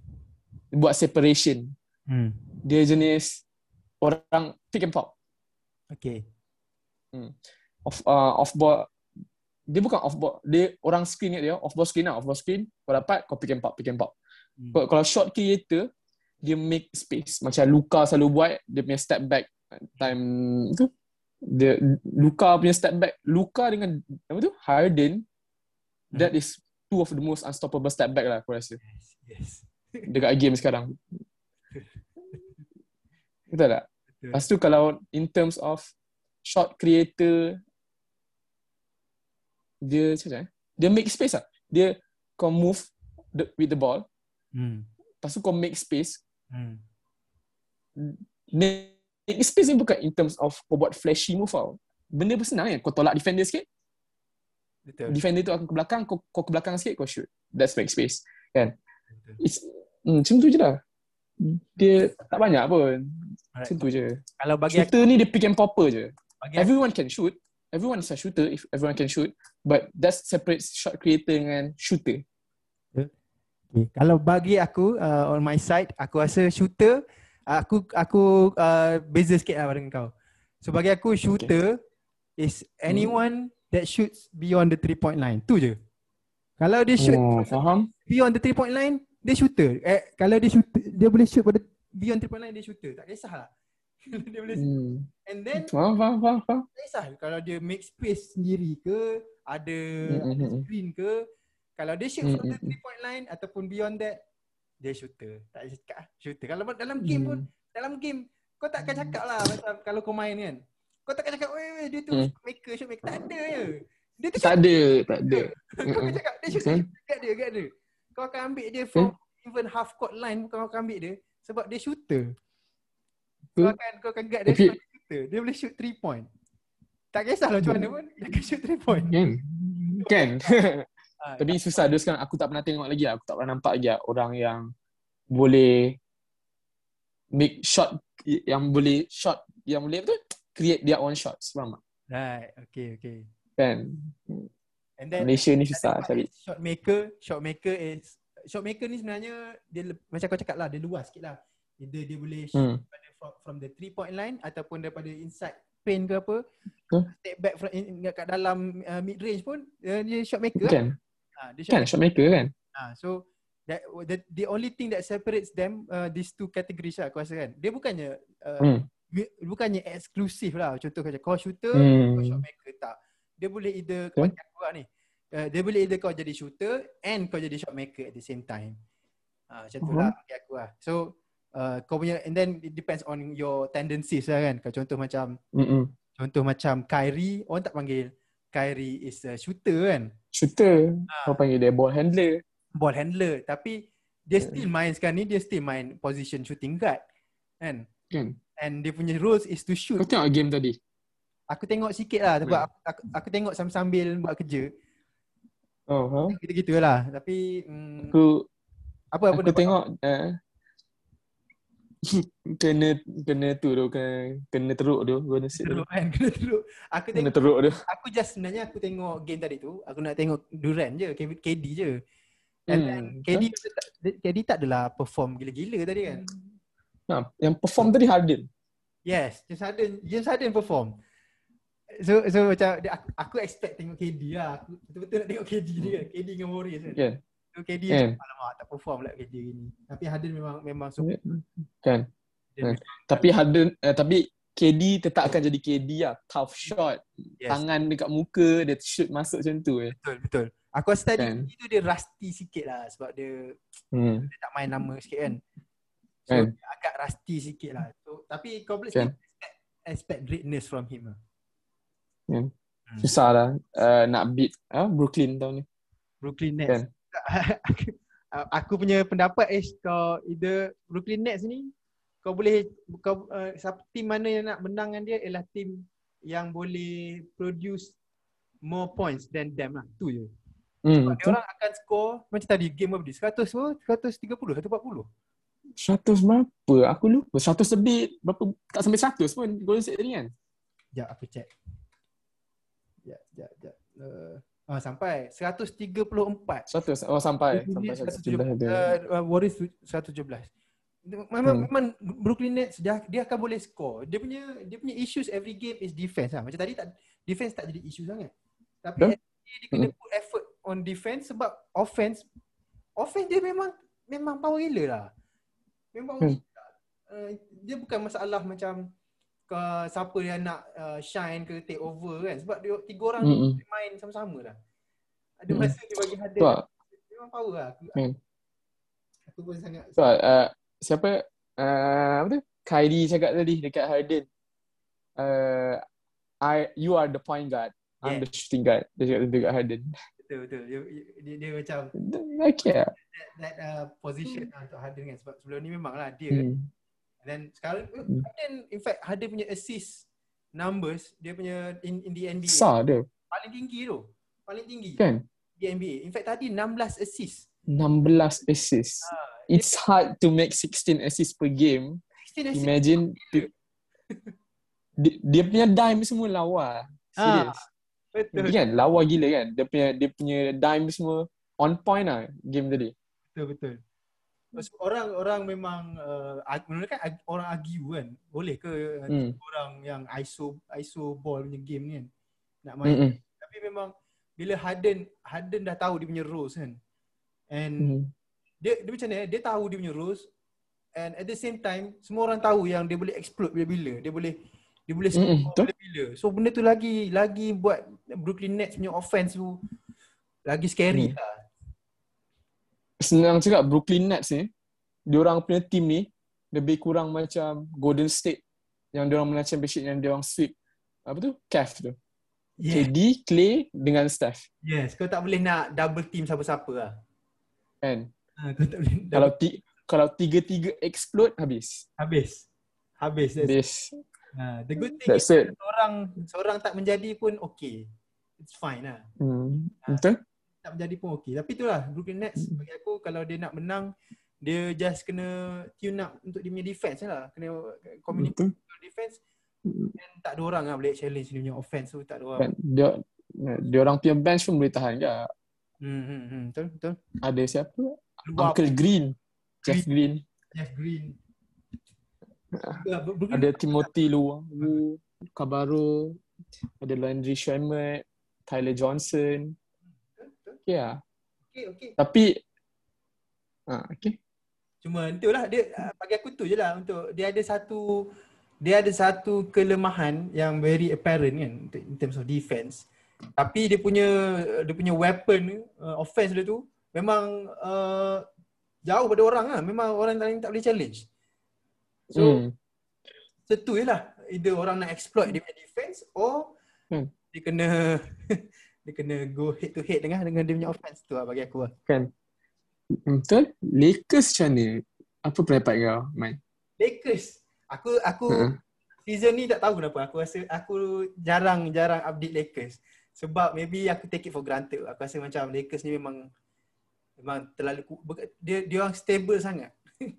Dia buat separation. hmm. Dia jenis orang pick and pop. okay Off uh, off ball dia bukan off ball, dia orang screen dia off ball screen lah, off ball screen. Kau dapat kau pick and pop, pick and pop. hmm. Kalau, kalau shot creator dia make space macam Luka selalu buat dia punya step back time tu dia Luka punya step back Luka dengan apa tu? Harden that is two of the most unstoppable step back lah aku rasa. Yes yes. Dekat game sekarang. Betul tak? Betul. lepas tu kalau in terms of shot creator dia macam eh? dia make space lah. Dia kau move the, with the ball. Hmm. lepas tu kau make space. Hmm. Make space ni bukan in terms of kau buat flashy move tau. Benda pun senang kan. Kau tolak defender sikit, betul defender tu akan ke belakang, kau, kau ke belakang sikit, kau shoot. That's make space. Kan? It's, hmm, macam tu je lah. Dia tak banyak pun. Alright. Macam tu je. kalau bagi aku, Shooter ni dia pick and popper je. bagi aku Everyone can shoot. Everyone is a shooter if everyone can shoot. But that separates shot creator dengan shooter. Okay. Kalau bagi aku uh, on my side, aku rasa shooter aku aku uh, beza sikit lah dengan kau. So bagi aku shooter is anyone that shoots beyond the three point line. Tu je. Kalau dia shoot Oh, faham? beyond the three point line, dia shooter. Eh kalau dia shoot dia boleh shoot pada beyond three point line dia shooter. Tak kisahlah. dia boleh Hmm. and then Faham, faham, faham, faham. tak kisah kalau dia make space sendiri ke, ada, Mm, ada mm, mm. screen ke. Kalau dia shoot Mm, from the mm, mm. three point line ataupun beyond that, dia shooter. Tak payah cakap ah, shooter. Kalau dalam game pun, Hmm. dalam game kau tak akan cakap lah macam kalau kau main kan. Kau tak akan cakap, weh, weh dia tu Hmm. maker, shot maker. Tak ada je. Dia tu Tak ada, tak ada. kau akan cakap, dia shooter. Betul. Kat dia, kat dia. Kau akan ambil dia from even half court line, kau akan ambil dia sebab dia shooter. Kau Betul. akan kau akan guard dia sebab dia shooter. Dia boleh shoot 3 point. Tak kisahlah macam mana pun, dia akan shoot 3 point. Kan? Kan? Ah, Tapi susah dia sekarang aku tak pernah tengok lagi lah. Aku tak pernah nampak lagi lah orang yang boleh make shot yang boleh shot yang boleh tu create their own shots faham tak? Right, okay, okay. Kan? And then Malaysia ni susah cari. Shot maker, shot maker is shot maker ni sebenarnya dia macam kau cakap lah, dia luas sikit lah. Dia dia boleh shoot Hmm. daripada from, from the three point line ataupun daripada inside paint ke apa. Huh? Step back from in, kat dalam uh, mid range pun uh, dia shot maker. Lah. Ha, dia shot Kan shot maker kan? Ha, so that the, the only thing that separates them uh, these two categories lah aku rasa kan. Dia bukannya uh, Hmm. bukannya eksklusif lah. Contoh macam kau shooter, kau shot Hmm. maker tak. Dia boleh either kau macam aku lah ni. Uh, dia boleh either kau jadi shooter and kau jadi shot maker at the same time. Ha, macam tu lah bagi aku lah. So uh, kau punya and then it depends on your tendencies lah kan. Kau contoh macam Mm-mm. contoh macam Kyrie, orang tak panggil Kyrie is a shooter kan. Shooter. Ah. Kau panggil dia ball handler. ball handler tapi dia Yeah. still main sekarang ni dia still main position shooting guard kan Kan? and dia punya rules is to shoot Kau tengok game tadi. aku tengok sikit lah sebab Hmm. aku, aku, aku tengok sambil-sambil buat kerja Oh, ha? gitu-gitu lah tapi mm, Aku apa apa aku tengok uh, kena kena tu tu kena kena teruk tu kena tu. teruk kan kena teruk aku Kena tengok teruk tu. aku just sebenarnya aku tengok game tadi tu aku nak tengok Durant je KD je and Hmm, then KD tak, KD tak adalah perform gila-gila tadi kan Ha, yang perform tadi Harden. Yes, James Harden, James Harden perform. So so macam dia, aku, aku expect tengok KD lah. Aku betul-betul nak tengok KD ni kan. KD dengan Warriors kan. Kan? So KD Kan? macam alamak tak perform lah KD ni. Tapi Harden memang memang super. Kan? Dia- Kan? Tapi Harden eh, tapi KD tetap akan jadi KD lah. Tough shot. Yes, Tangan dekat muka dia shoot masuk macam tu eh. betul betul. Aku rasa tadi Kan. tu dia rusty sikit lah sebab dia, Hmm. dia tak main lama sikit kan. So Kan. dia agak rusty sikit lah. So, tapi kau boleh Kan. expect, expect greatness from him lah. Kan. Hmm. Susah lah uh, nak beat uh, Brooklyn tahun ni. Brooklyn Nets. Kan. aku, punya pendapat is kau either Brooklyn Nets ni kau boleh kau uh, siapa team mana yang nak menang dengan dia ialah team yang boleh produce more points than them lah. Tu je. Hmm. Sebab orang akan score macam tadi game apa dia 100 tu 130 140. 100 berapa? Aku lupa. 100 lebih. Berapa? Tak sampai 100 pun Golden State tadi kan? Jap aku check. Jap jap jap. Uh, ah sampai 134. 100. Oh sampai. Sampai Nets 117 ada. Uh, Warriors tu 117. Memang, Hmm. memang Brooklyn Nets dia dia akan boleh score. Dia punya dia punya issues every game is defense lah. Macam tadi tak defense tak jadi isu sangat. Tapi dia kena Hmm. put effort on defense sebab offense offense dia memang memang power gila lah. Memang Hmm. gila. Uh, dia bukan masalah macam ke siapa yang nak uh, shine ke take over kan sebab dia tiga orang Mm-mm. ni main sama-sama lah. Ada masa dia bagi Tu lah. memang power lah. Aku, Hmm. aku pun sangat lah. Uh, siapa? Uh, apa tu? Kyrie cakap tadi dekat Harden. Uh, I, you are the point guard. I'm Yeah. the shooting guard. Dia cakap dekat Harden. betul betul. Dia, dia, dia macam Okay that, that uh, position lah untuk Harden kan sebab sebelum ni memang lah dia Hmm. And then sekarang Hmm. Harden in fact Harden punya assist numbers dia punya in, in the NBA Besar dia. paling tinggi tu. Paling tinggi Kan? di NBA. In fact tadi 16 assist. 16 assists. Ah, It's hard to make 16 assists per game. 16 assist. Imagine dia, dia, dia punya dime semua lawa. Serius. Betul. Dia kan lawa gila kan. Dia punya dia punya dime semua on point lah game tadi. Betul betul. Terus Orang-orang memang uh, menurut kan orang argue kan. Boleh ke uh, Hmm. orang yang ISO ISO ball punya game ni kan nak main. Mm-mm. Tapi memang bila Harden Harden dah tahu dia punya rules kan. And Mm. dia dia macam ni eh, dia tahu dia punya rules and at the same time semua orang tahu yang dia boleh explode bila-bila. Dia boleh dia boleh score Mm-mm, betul. bila-bila. So benda tu lagi lagi buat Brooklyn Nets punya offense tu lagi scary Hmm. lah. Senang cakap Brooklyn Nets ni, diorang punya team ni lebih kurang macam Golden State yang diorang menang championship yang diorang sweep apa tu? Cavs tu. Yeah. KD, Clay dengan Steph. Yes, kau tak boleh nak double team siapa-siapa lah. Kan? Ha, kau tak boleh Kalau ti kalau tiga-tiga explode habis. habis. Habis. That's, Habis. ha, the good thing That's is it. seorang seorang tak menjadi pun okay. It's fine lah. Hmm. Betul? Tak menjadi pun okay. Tapi itulah Brooklyn Nets Hmm. bagi aku kalau dia nak menang dia just kena tune up untuk dia punya defense lah. Kena communicate Betul. defense Hmm. dan tak ada orang lah boleh challenge dia punya offense tu tak ada orang. Dia dia orang punya bench pun boleh tahan ke. Hmm, hmm, hmm. Betul, betul. Ada siapa? Luar Uncle Green. Jeff Green. Jeff Green. Ya, Brooklyn Ada Timothy Lu, Wu, Cabarro. Ada Landry Shamet. Tyler Johnson. Okay lah. Okay, okay. Tapi ah, okay. Cuma itulah dia ah, bagi aku tu je lah untuk dia ada satu dia ada satu kelemahan yang very apparent kan untuk- in terms of defense. Tapi dia punya dia punya weapon uh, offense dia tu memang uh, jauh pada orang lah. Memang orang lain tak boleh challenge. So Hmm. so tu je lah. Either orang nak exploit dia punya defense or Hmm. dia kena dia kena go head to head dengan dengan dia punya offense tu lah bagi aku lah. Kan? Betul? Lakers macam mana? Apa pendapat kau, Man? Lakers. Aku aku Ha. season ni tak tahu kenapa aku rasa aku jarang-jarang update Lakers. Sebab maybe aku take it for granted. Aku rasa macam Lakers ni memang memang terlalu dia dia orang stable sangat.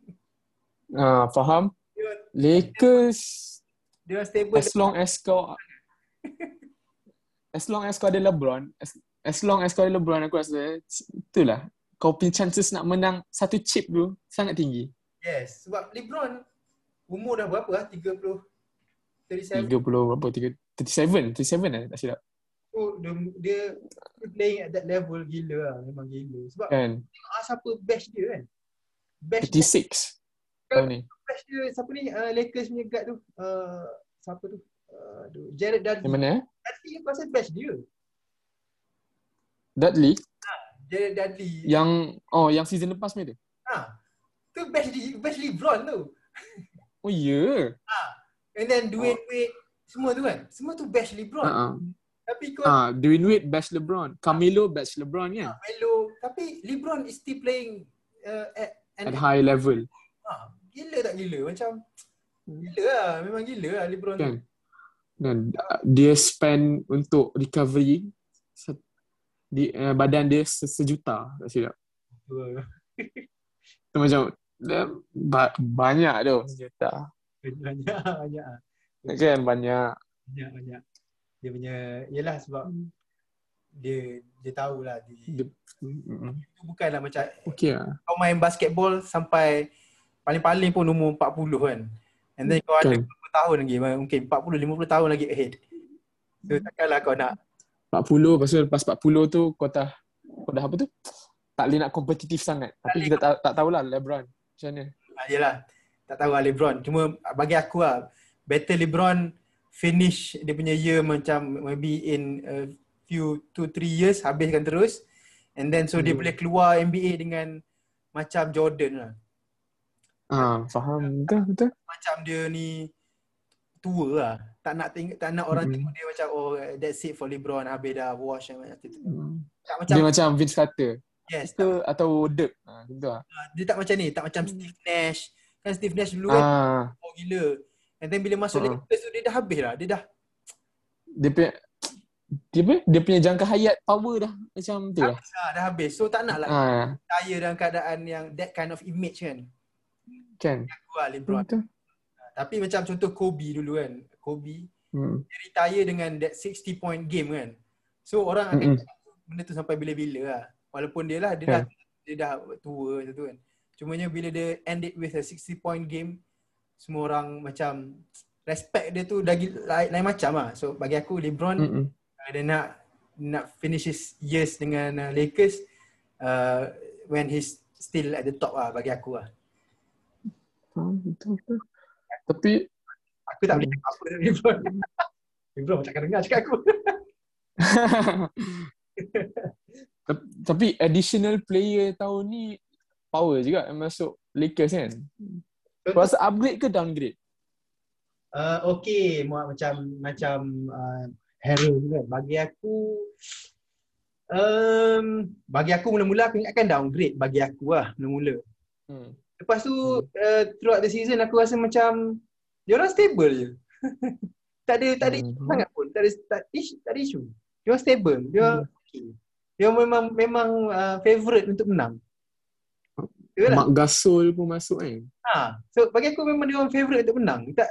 Ah, faham? Dia, Lakers dia stable. as long as kau as long as kau ada LeBron, as, as long as kau ada LeBron aku rasa itulah kau punya chances nak menang satu chip tu sangat tinggi. Yes, sebab LeBron umur dah berapa ah? 30 37. 30 berapa? 3, 37, 37 eh tak silap. So, dia, dia playing at that level gila lah. Memang gila. Sebab Kan? ah, siapa best dia kan? Best dia, 36 tahun ni. best dia siapa ni? Uh, Lakers punya guard tu. Uh, siapa tu? Uh, aduh, Jared Dudley. Yang mana eh? Dudley aku rasa best dia. Dudley? Ha, Jared Dudley. Yang oh yang season lepas ni tu. Ha. Tu best di best LeBron tu. Oh ya. Yeah. And then Dwayne oh. Wade semua tu kan. Semua tu best LeBron. Uh-uh. Tapi kau Ah, Dwayne Wade best LeBron. Carmelo best LeBron kan. Melo tapi LeBron is still playing uh, at, At high level. Ha, gila tak gila macam Hmm. gila lah memang gila lah LeBron Kan. tu. Dan uh, dia spend untuk recovery se- di uh, badan dia se- sejuta tak silap. Betul. Tu macam dia, ba- banyak tu sejuta. Banyak banyak Kan banyak. banyak banyak. Dia punya yalah sebab dia dia tahulah dia, Dia, mm, itu bukanlah macam okay lah. kau main basketball sampai paling-paling pun umur 40 kan. And then kau ada Kan. Tahun lagi mungkin 40 50 tahun lagi ahead. So takkanlah kau nak 40 lepas tu lepas 40 tu kau dah kau dah apa tu? Tak boleh nak kompetitif sangat. Tapi kita tak, tak tahulah LeBron macam mana. Ah, yelah. Tak tahu lah LeBron. Cuma bagi aku lah, better LeBron finish dia punya year macam maybe in a few two three years habiskan terus. And then so dia Hmm. boleh keluar NBA dengan macam Jordan lah. Ah, faham betul betul. Macam dia ni tua lah. Tak nak tengok, tak nak orang Hmm. tengok dia macam oh that's it for LeBron habis dah wash macam tu. Hmm. Tak macam Dia macam Vince Carter yes, ke tak, atau Dirk. Ah, gitu lah. dia tak macam ni, tak macam Steve Nash. Kan Steve Nash dulu kan Ah, oh gila. And then bila masuk Uh-uh. Lakers tu dia dah habis lah. Dia dah dia punya dia punya, dia punya jangka hayat power dah macam tu lah. habis lah, dah habis. So tak nak lah Ah, retire dalam keadaan yang that kind of image kan. kan. Aku lah LeBron. Betul. Tapi macam contoh Kobe dulu kan. Kobe Hmm. dia retire dengan that 60 point game kan. So orang akan ingat benda tu sampai bila-bila lah. Walaupun dia lah dia Kan. dah dia dah tua macam tu kan. Cumanya bila dia end it with a 60 point game semua orang macam respect dia tu lagi lain, lain macam lah. So bagi aku LeBron uh, dia nak nak finish his years dengan uh, Lakers uh, when he's still at the top lah bagi aku lah. Faham, betul betul. Tapi Aku tak boleh cakap apa dari LeBron. LeBron takkan dengar cakap aku. Tapi additional player tahun ni power juga yang masuk Lakers kan. Kau rasa upgrade ke downgrade? Uh, okay, macam macam uh, hero kan. Bagi aku um, bagi aku mula-mula aku ingatkan downgrade bagi aku lah mula-mula. Hmm. Lepas tu uh, throughout the season aku rasa macam dia orang stable je. tak ada tak ada Hmm. isu sangat pun. Tak ada tak, isu, tak ada isu. Dia orang stable. Dia orang okay. Dia memang memang uh, favorite untuk menang. Betul lah. Mark Gasol pun masuk kan. Ha. So bagi aku memang dia orang favorite untuk menang. Tak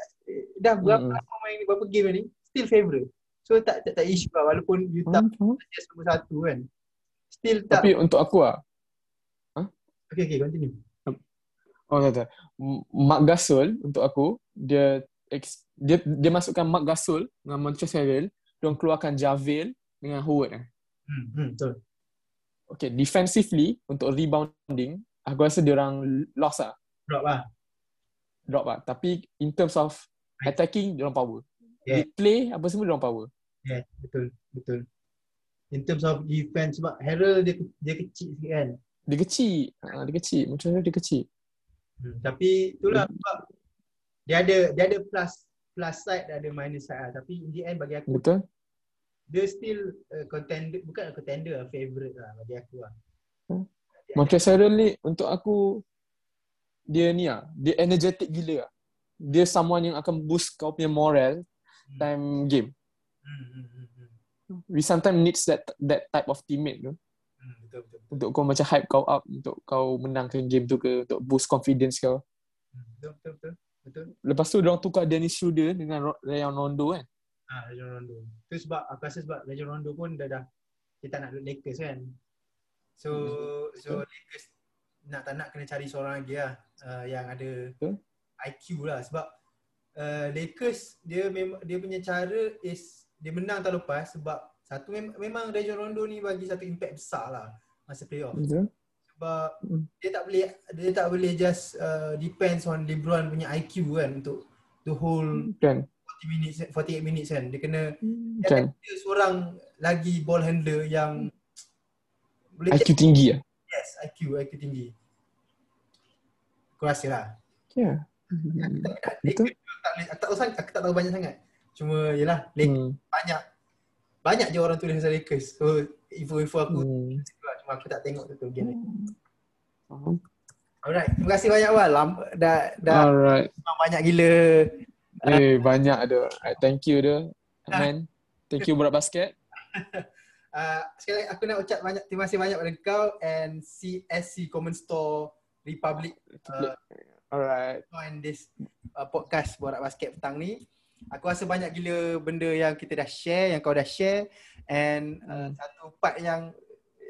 dah berapa lama main berapa game ni still favorite. So tak tak, tak isu lah walaupun Utah Faham, faham. just nombor satu kan. Still tak. Tapi untuk aku lah, okay okay continue. Oh tak tak. Mark Gasol untuk aku, dia dia dia masukkan Mark Gasol dengan Montrezl Harrell, dia keluarkan Javel dengan Howard lah. Hmm, hmm betul. Okay, defensively untuk rebounding, aku rasa dia orang lost lah, Drop lah. drop lah. Tapi in terms of attacking, dia orang power. Yeah. Big play, apa semua dia orang power. Yeah, betul betul. In terms of defense sebab Harold dia dia kecil sikit kan. Dia kecil, ha, dia kecil. Harrell dia kecil. Hmm. Tapi itulah sebab dia ada dia ada plus plus side dan ada minus side lah. Tapi in the end bagi aku Betul? dia still uh, contender bukan contender lah, favorite lah bagi aku lah. Montrezl Harrell ni untuk aku dia ni lah, dia energetic gila lah. Dia someone yang akan boost kau punya moral time game. Hmm, hmm, hmm, hmm. We sometimes needs that that type of teammate tu Hmm. Untuk kau macam hype kau up untuk kau menangkan game tu ke untuk boost confidence kau. Betul betul betul. Betul. Lepas tu orang tukar Dennis Schroeder dengan Rayon Rondo kan. Ah, Rajon Rondo. Tu sebab aku rasa sebab Rajon Rondo pun dah dah dia tak nak duduk Lakers kan. So Hmm, so Lakers nak tak nak kena cari seorang lagi lah uh, yang ada Betul. IQ lah sebab uh, Lakers dia memang dia punya cara is dia menang tahun lepas sebab satu mem- memang Rajon Rondo ni bagi satu impact besar lah masa playoff Betul? sebab Hmm. dia tak boleh dia tak boleh just uh, depends on LeBron punya IQ kan untuk the whole Kan? 40 minutes 48 minutes kan dia kena Kan? ada seorang lagi ball handler yang boleh IQ tinggi lah. yes IQ IQ tinggi aku rasa lah Ya. Betul. aku tak, aku tak tahu sangat aku tak tahu banyak sangat cuma yelah Lakers Hmm. banyak banyak je orang tulis pasal Lakers so info-info aku Hmm. Tu aku tak tengok betul game ni Faham. alright terima kasih banyak Wal Lam- dah dah Alright. banyak gila Eh, banyak ada. Alright, thank you dah. Man. Thank you buat basket. uh, sekali lagi aku nak ucap banyak terima kasih banyak pada kau and CSC Common Store Republic uh, Alright. join this uh, podcast Borak Basket petang ni. Aku rasa banyak gila benda yang kita dah share, yang kau dah share and uh, Hmm. satu part yang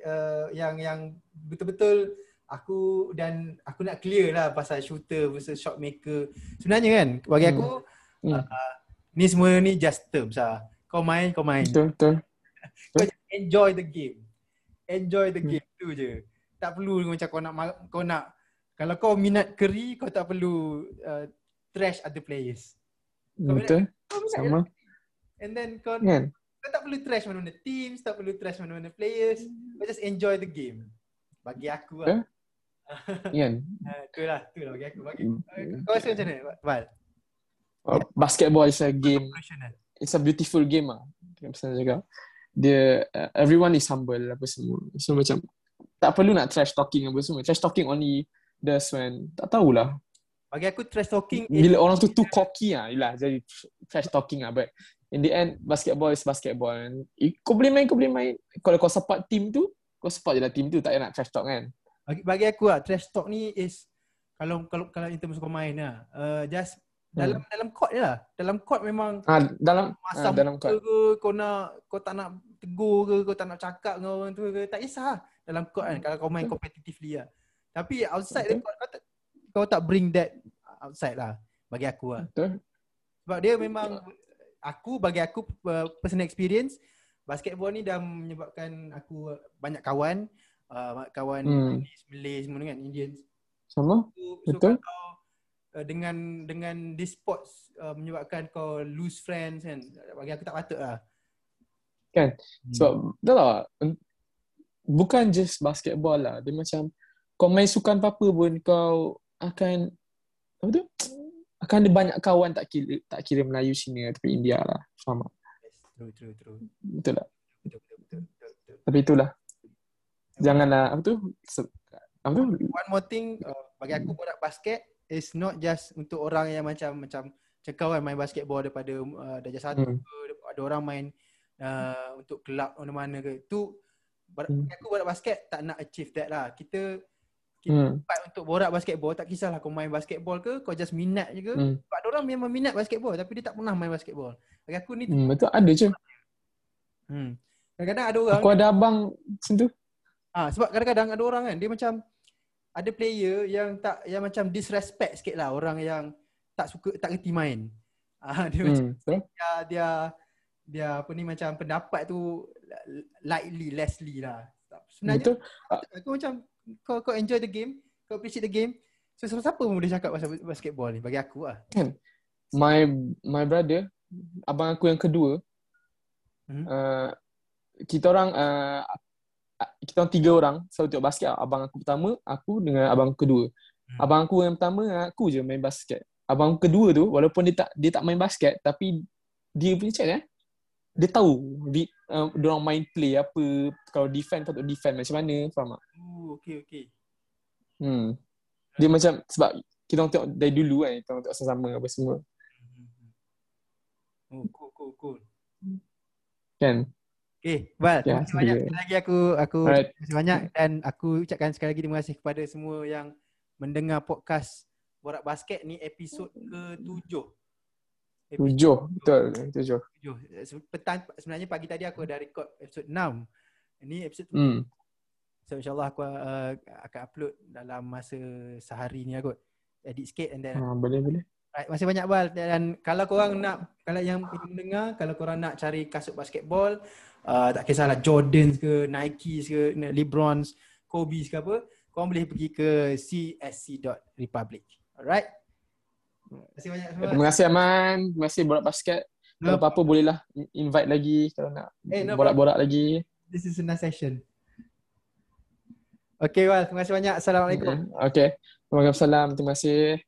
uh, yang yang betul-betul aku dan aku nak clear lah pasal shooter versus shot maker. Sebenarnya kan bagi Hmm. aku Hmm. uh, ni semua ni just terms lah. Kau main, kau main. Betul, betul. Kau just enjoy the game. Enjoy the Hmm. game tu je. Tak perlu macam kau nak kau nak kalau kau minat Curry kau tak perlu uh, trash other players. Kau minat- Betul. Kau minat Sama. And then kau, Kan? Kau tak perlu trash mana-mana teams, tak perlu trash mana-mana players. Kau just enjoy the game. Bagi aku lah. Kan? Uh, tu lah, tu lah bagi aku. Bagi, Hmm. kau rasa macam mana, Val? Uh, basketball is a game. It's a beautiful game ah. Macam saya cakap. Dia uh, everyone is humble apa semua. So macam tak perlu nak trash talking apa semua. Trash talking only does when tak tahulah. Bagi aku trash talking Bila orang tu too cocky ah, yalah jadi trash talking ah. But in the end basketball is basketball. Kau boleh main, kau boleh main. Kalau kau support team tu, kau support je lah team tu. Tak payah nak trash talk kan. bagi, bagi aku lah trash talk ni is kalau kalau kalau in terms kau main lah uh, just dalam dalam court je lah dalam court memang Ah dalam ah, dalam muka court. ke kau nak kau tak nak tegur ke kau tak nak cakap dengan orang tu ke tak kisah lah dalam court kan kalau kau main competitively lah tapi outside the Betul. court kau tak kau tak bring that outside lah bagi aku lah Betul. sebab dia memang aku bagi aku uh, personal experience basketball ni dah menyebabkan aku banyak kawan uh, kawan Hmm. Malay semua kan Indians Sama? So, Betul. so kalau uh, dengan dengan this sports uh, menyebabkan kau lose friends kan bagi aku tak patut lah. Kan? Hmm. Sebab dah lah bukan just basketball lah. Dia macam kau main sukan apa-apa pun kau akan apa tu? Akan ada banyak kawan tak kira tak kira Melayu sini tapi India lah. Faham tak? true true true. Betul tak? Betul betul betul betul. betul. Tapi itulah. Janganlah apa tu? Apa tu? One more thing uh, bagi aku borak basket is not just untuk orang yang macam macam kan main basketball daripada uh, darjah satu Hmm. ke ada orang main uh, untuk kelab mana-mana ke. Tu Hmm. aku borak basket tak nak achieve that lah. Kita kita Hmm. tempat untuk borak basketball tak kisahlah kau main basketball ke kau just minat je ke. Hmm. Sebab orang memang minat basketball tapi dia tak pernah main basketball. Bagi aku ni hmm. Betul ada je. hmm. Kadang-kadang ada orang Aku ada abang macam tu. ah sebab kadang-kadang ada orang kan dia macam ada player yang tak yang macam disrespect sikit lah orang yang tak suka tak reti main. Ah dia macam Hmm. Betul? dia, dia dia apa ni macam pendapat tu lightly lessly lah. Sebenarnya Betul? aku macam kau kau enjoy the game, kau appreciate the game. So siapa pun boleh cakap pasal basketball ni bagi aku lah. my my brother abang aku yang kedua Hmm. uh, kita orang uh, kita orang tiga orang selalu tengok basket abang aku pertama aku dengan abang aku kedua Hmm. abang aku yang pertama aku je main basket abang aku kedua tu walaupun dia tak dia tak main basket tapi dia punya cakap eh dia tahu di, uh, dia orang main play apa kalau defend patut defend macam mana faham tak Oh, okay okay. hmm. dia macam sebab kita orang tengok dari dulu kan kita orang tengok sama-sama apa semua Oh, cool, cool, cool. kan Okay, Val, terima Ya, kasih banyak. Sekali lagi aku aku Alright. terima kasih banyak dan aku ucapkan sekali lagi terima kasih kepada semua yang mendengar podcast Borak Basket ni episod ke-7. Tujuh betul tujuh Tujuh. Petang sebenarnya pagi tadi aku dah record episod 6. Ini episod tu. hmm. So insyaAllah aku uh, akan upload dalam masa sehari ni lah kot. Edit sikit and then Ah, boleh boleh. Right, masih banyak bal dan kalau korang nak kalau yang mendengar kalau korang nak cari kasut basketball uh, tak kisahlah Jordans ke Nike ke Lebrons, Kobe ke apa, korang boleh pergi ke csc.republic. Alright. Terima kasih banyak semua. Terima kasih Aman. Terima kasih borak basket. Kalau No, apa-apa bolehlah invite lagi kalau nak Eh, no borak-borak lagi. this is another session. Okay Wal, terima kasih banyak. Assalamualaikum. Okay. Waalaikumsalam. Terima kasih.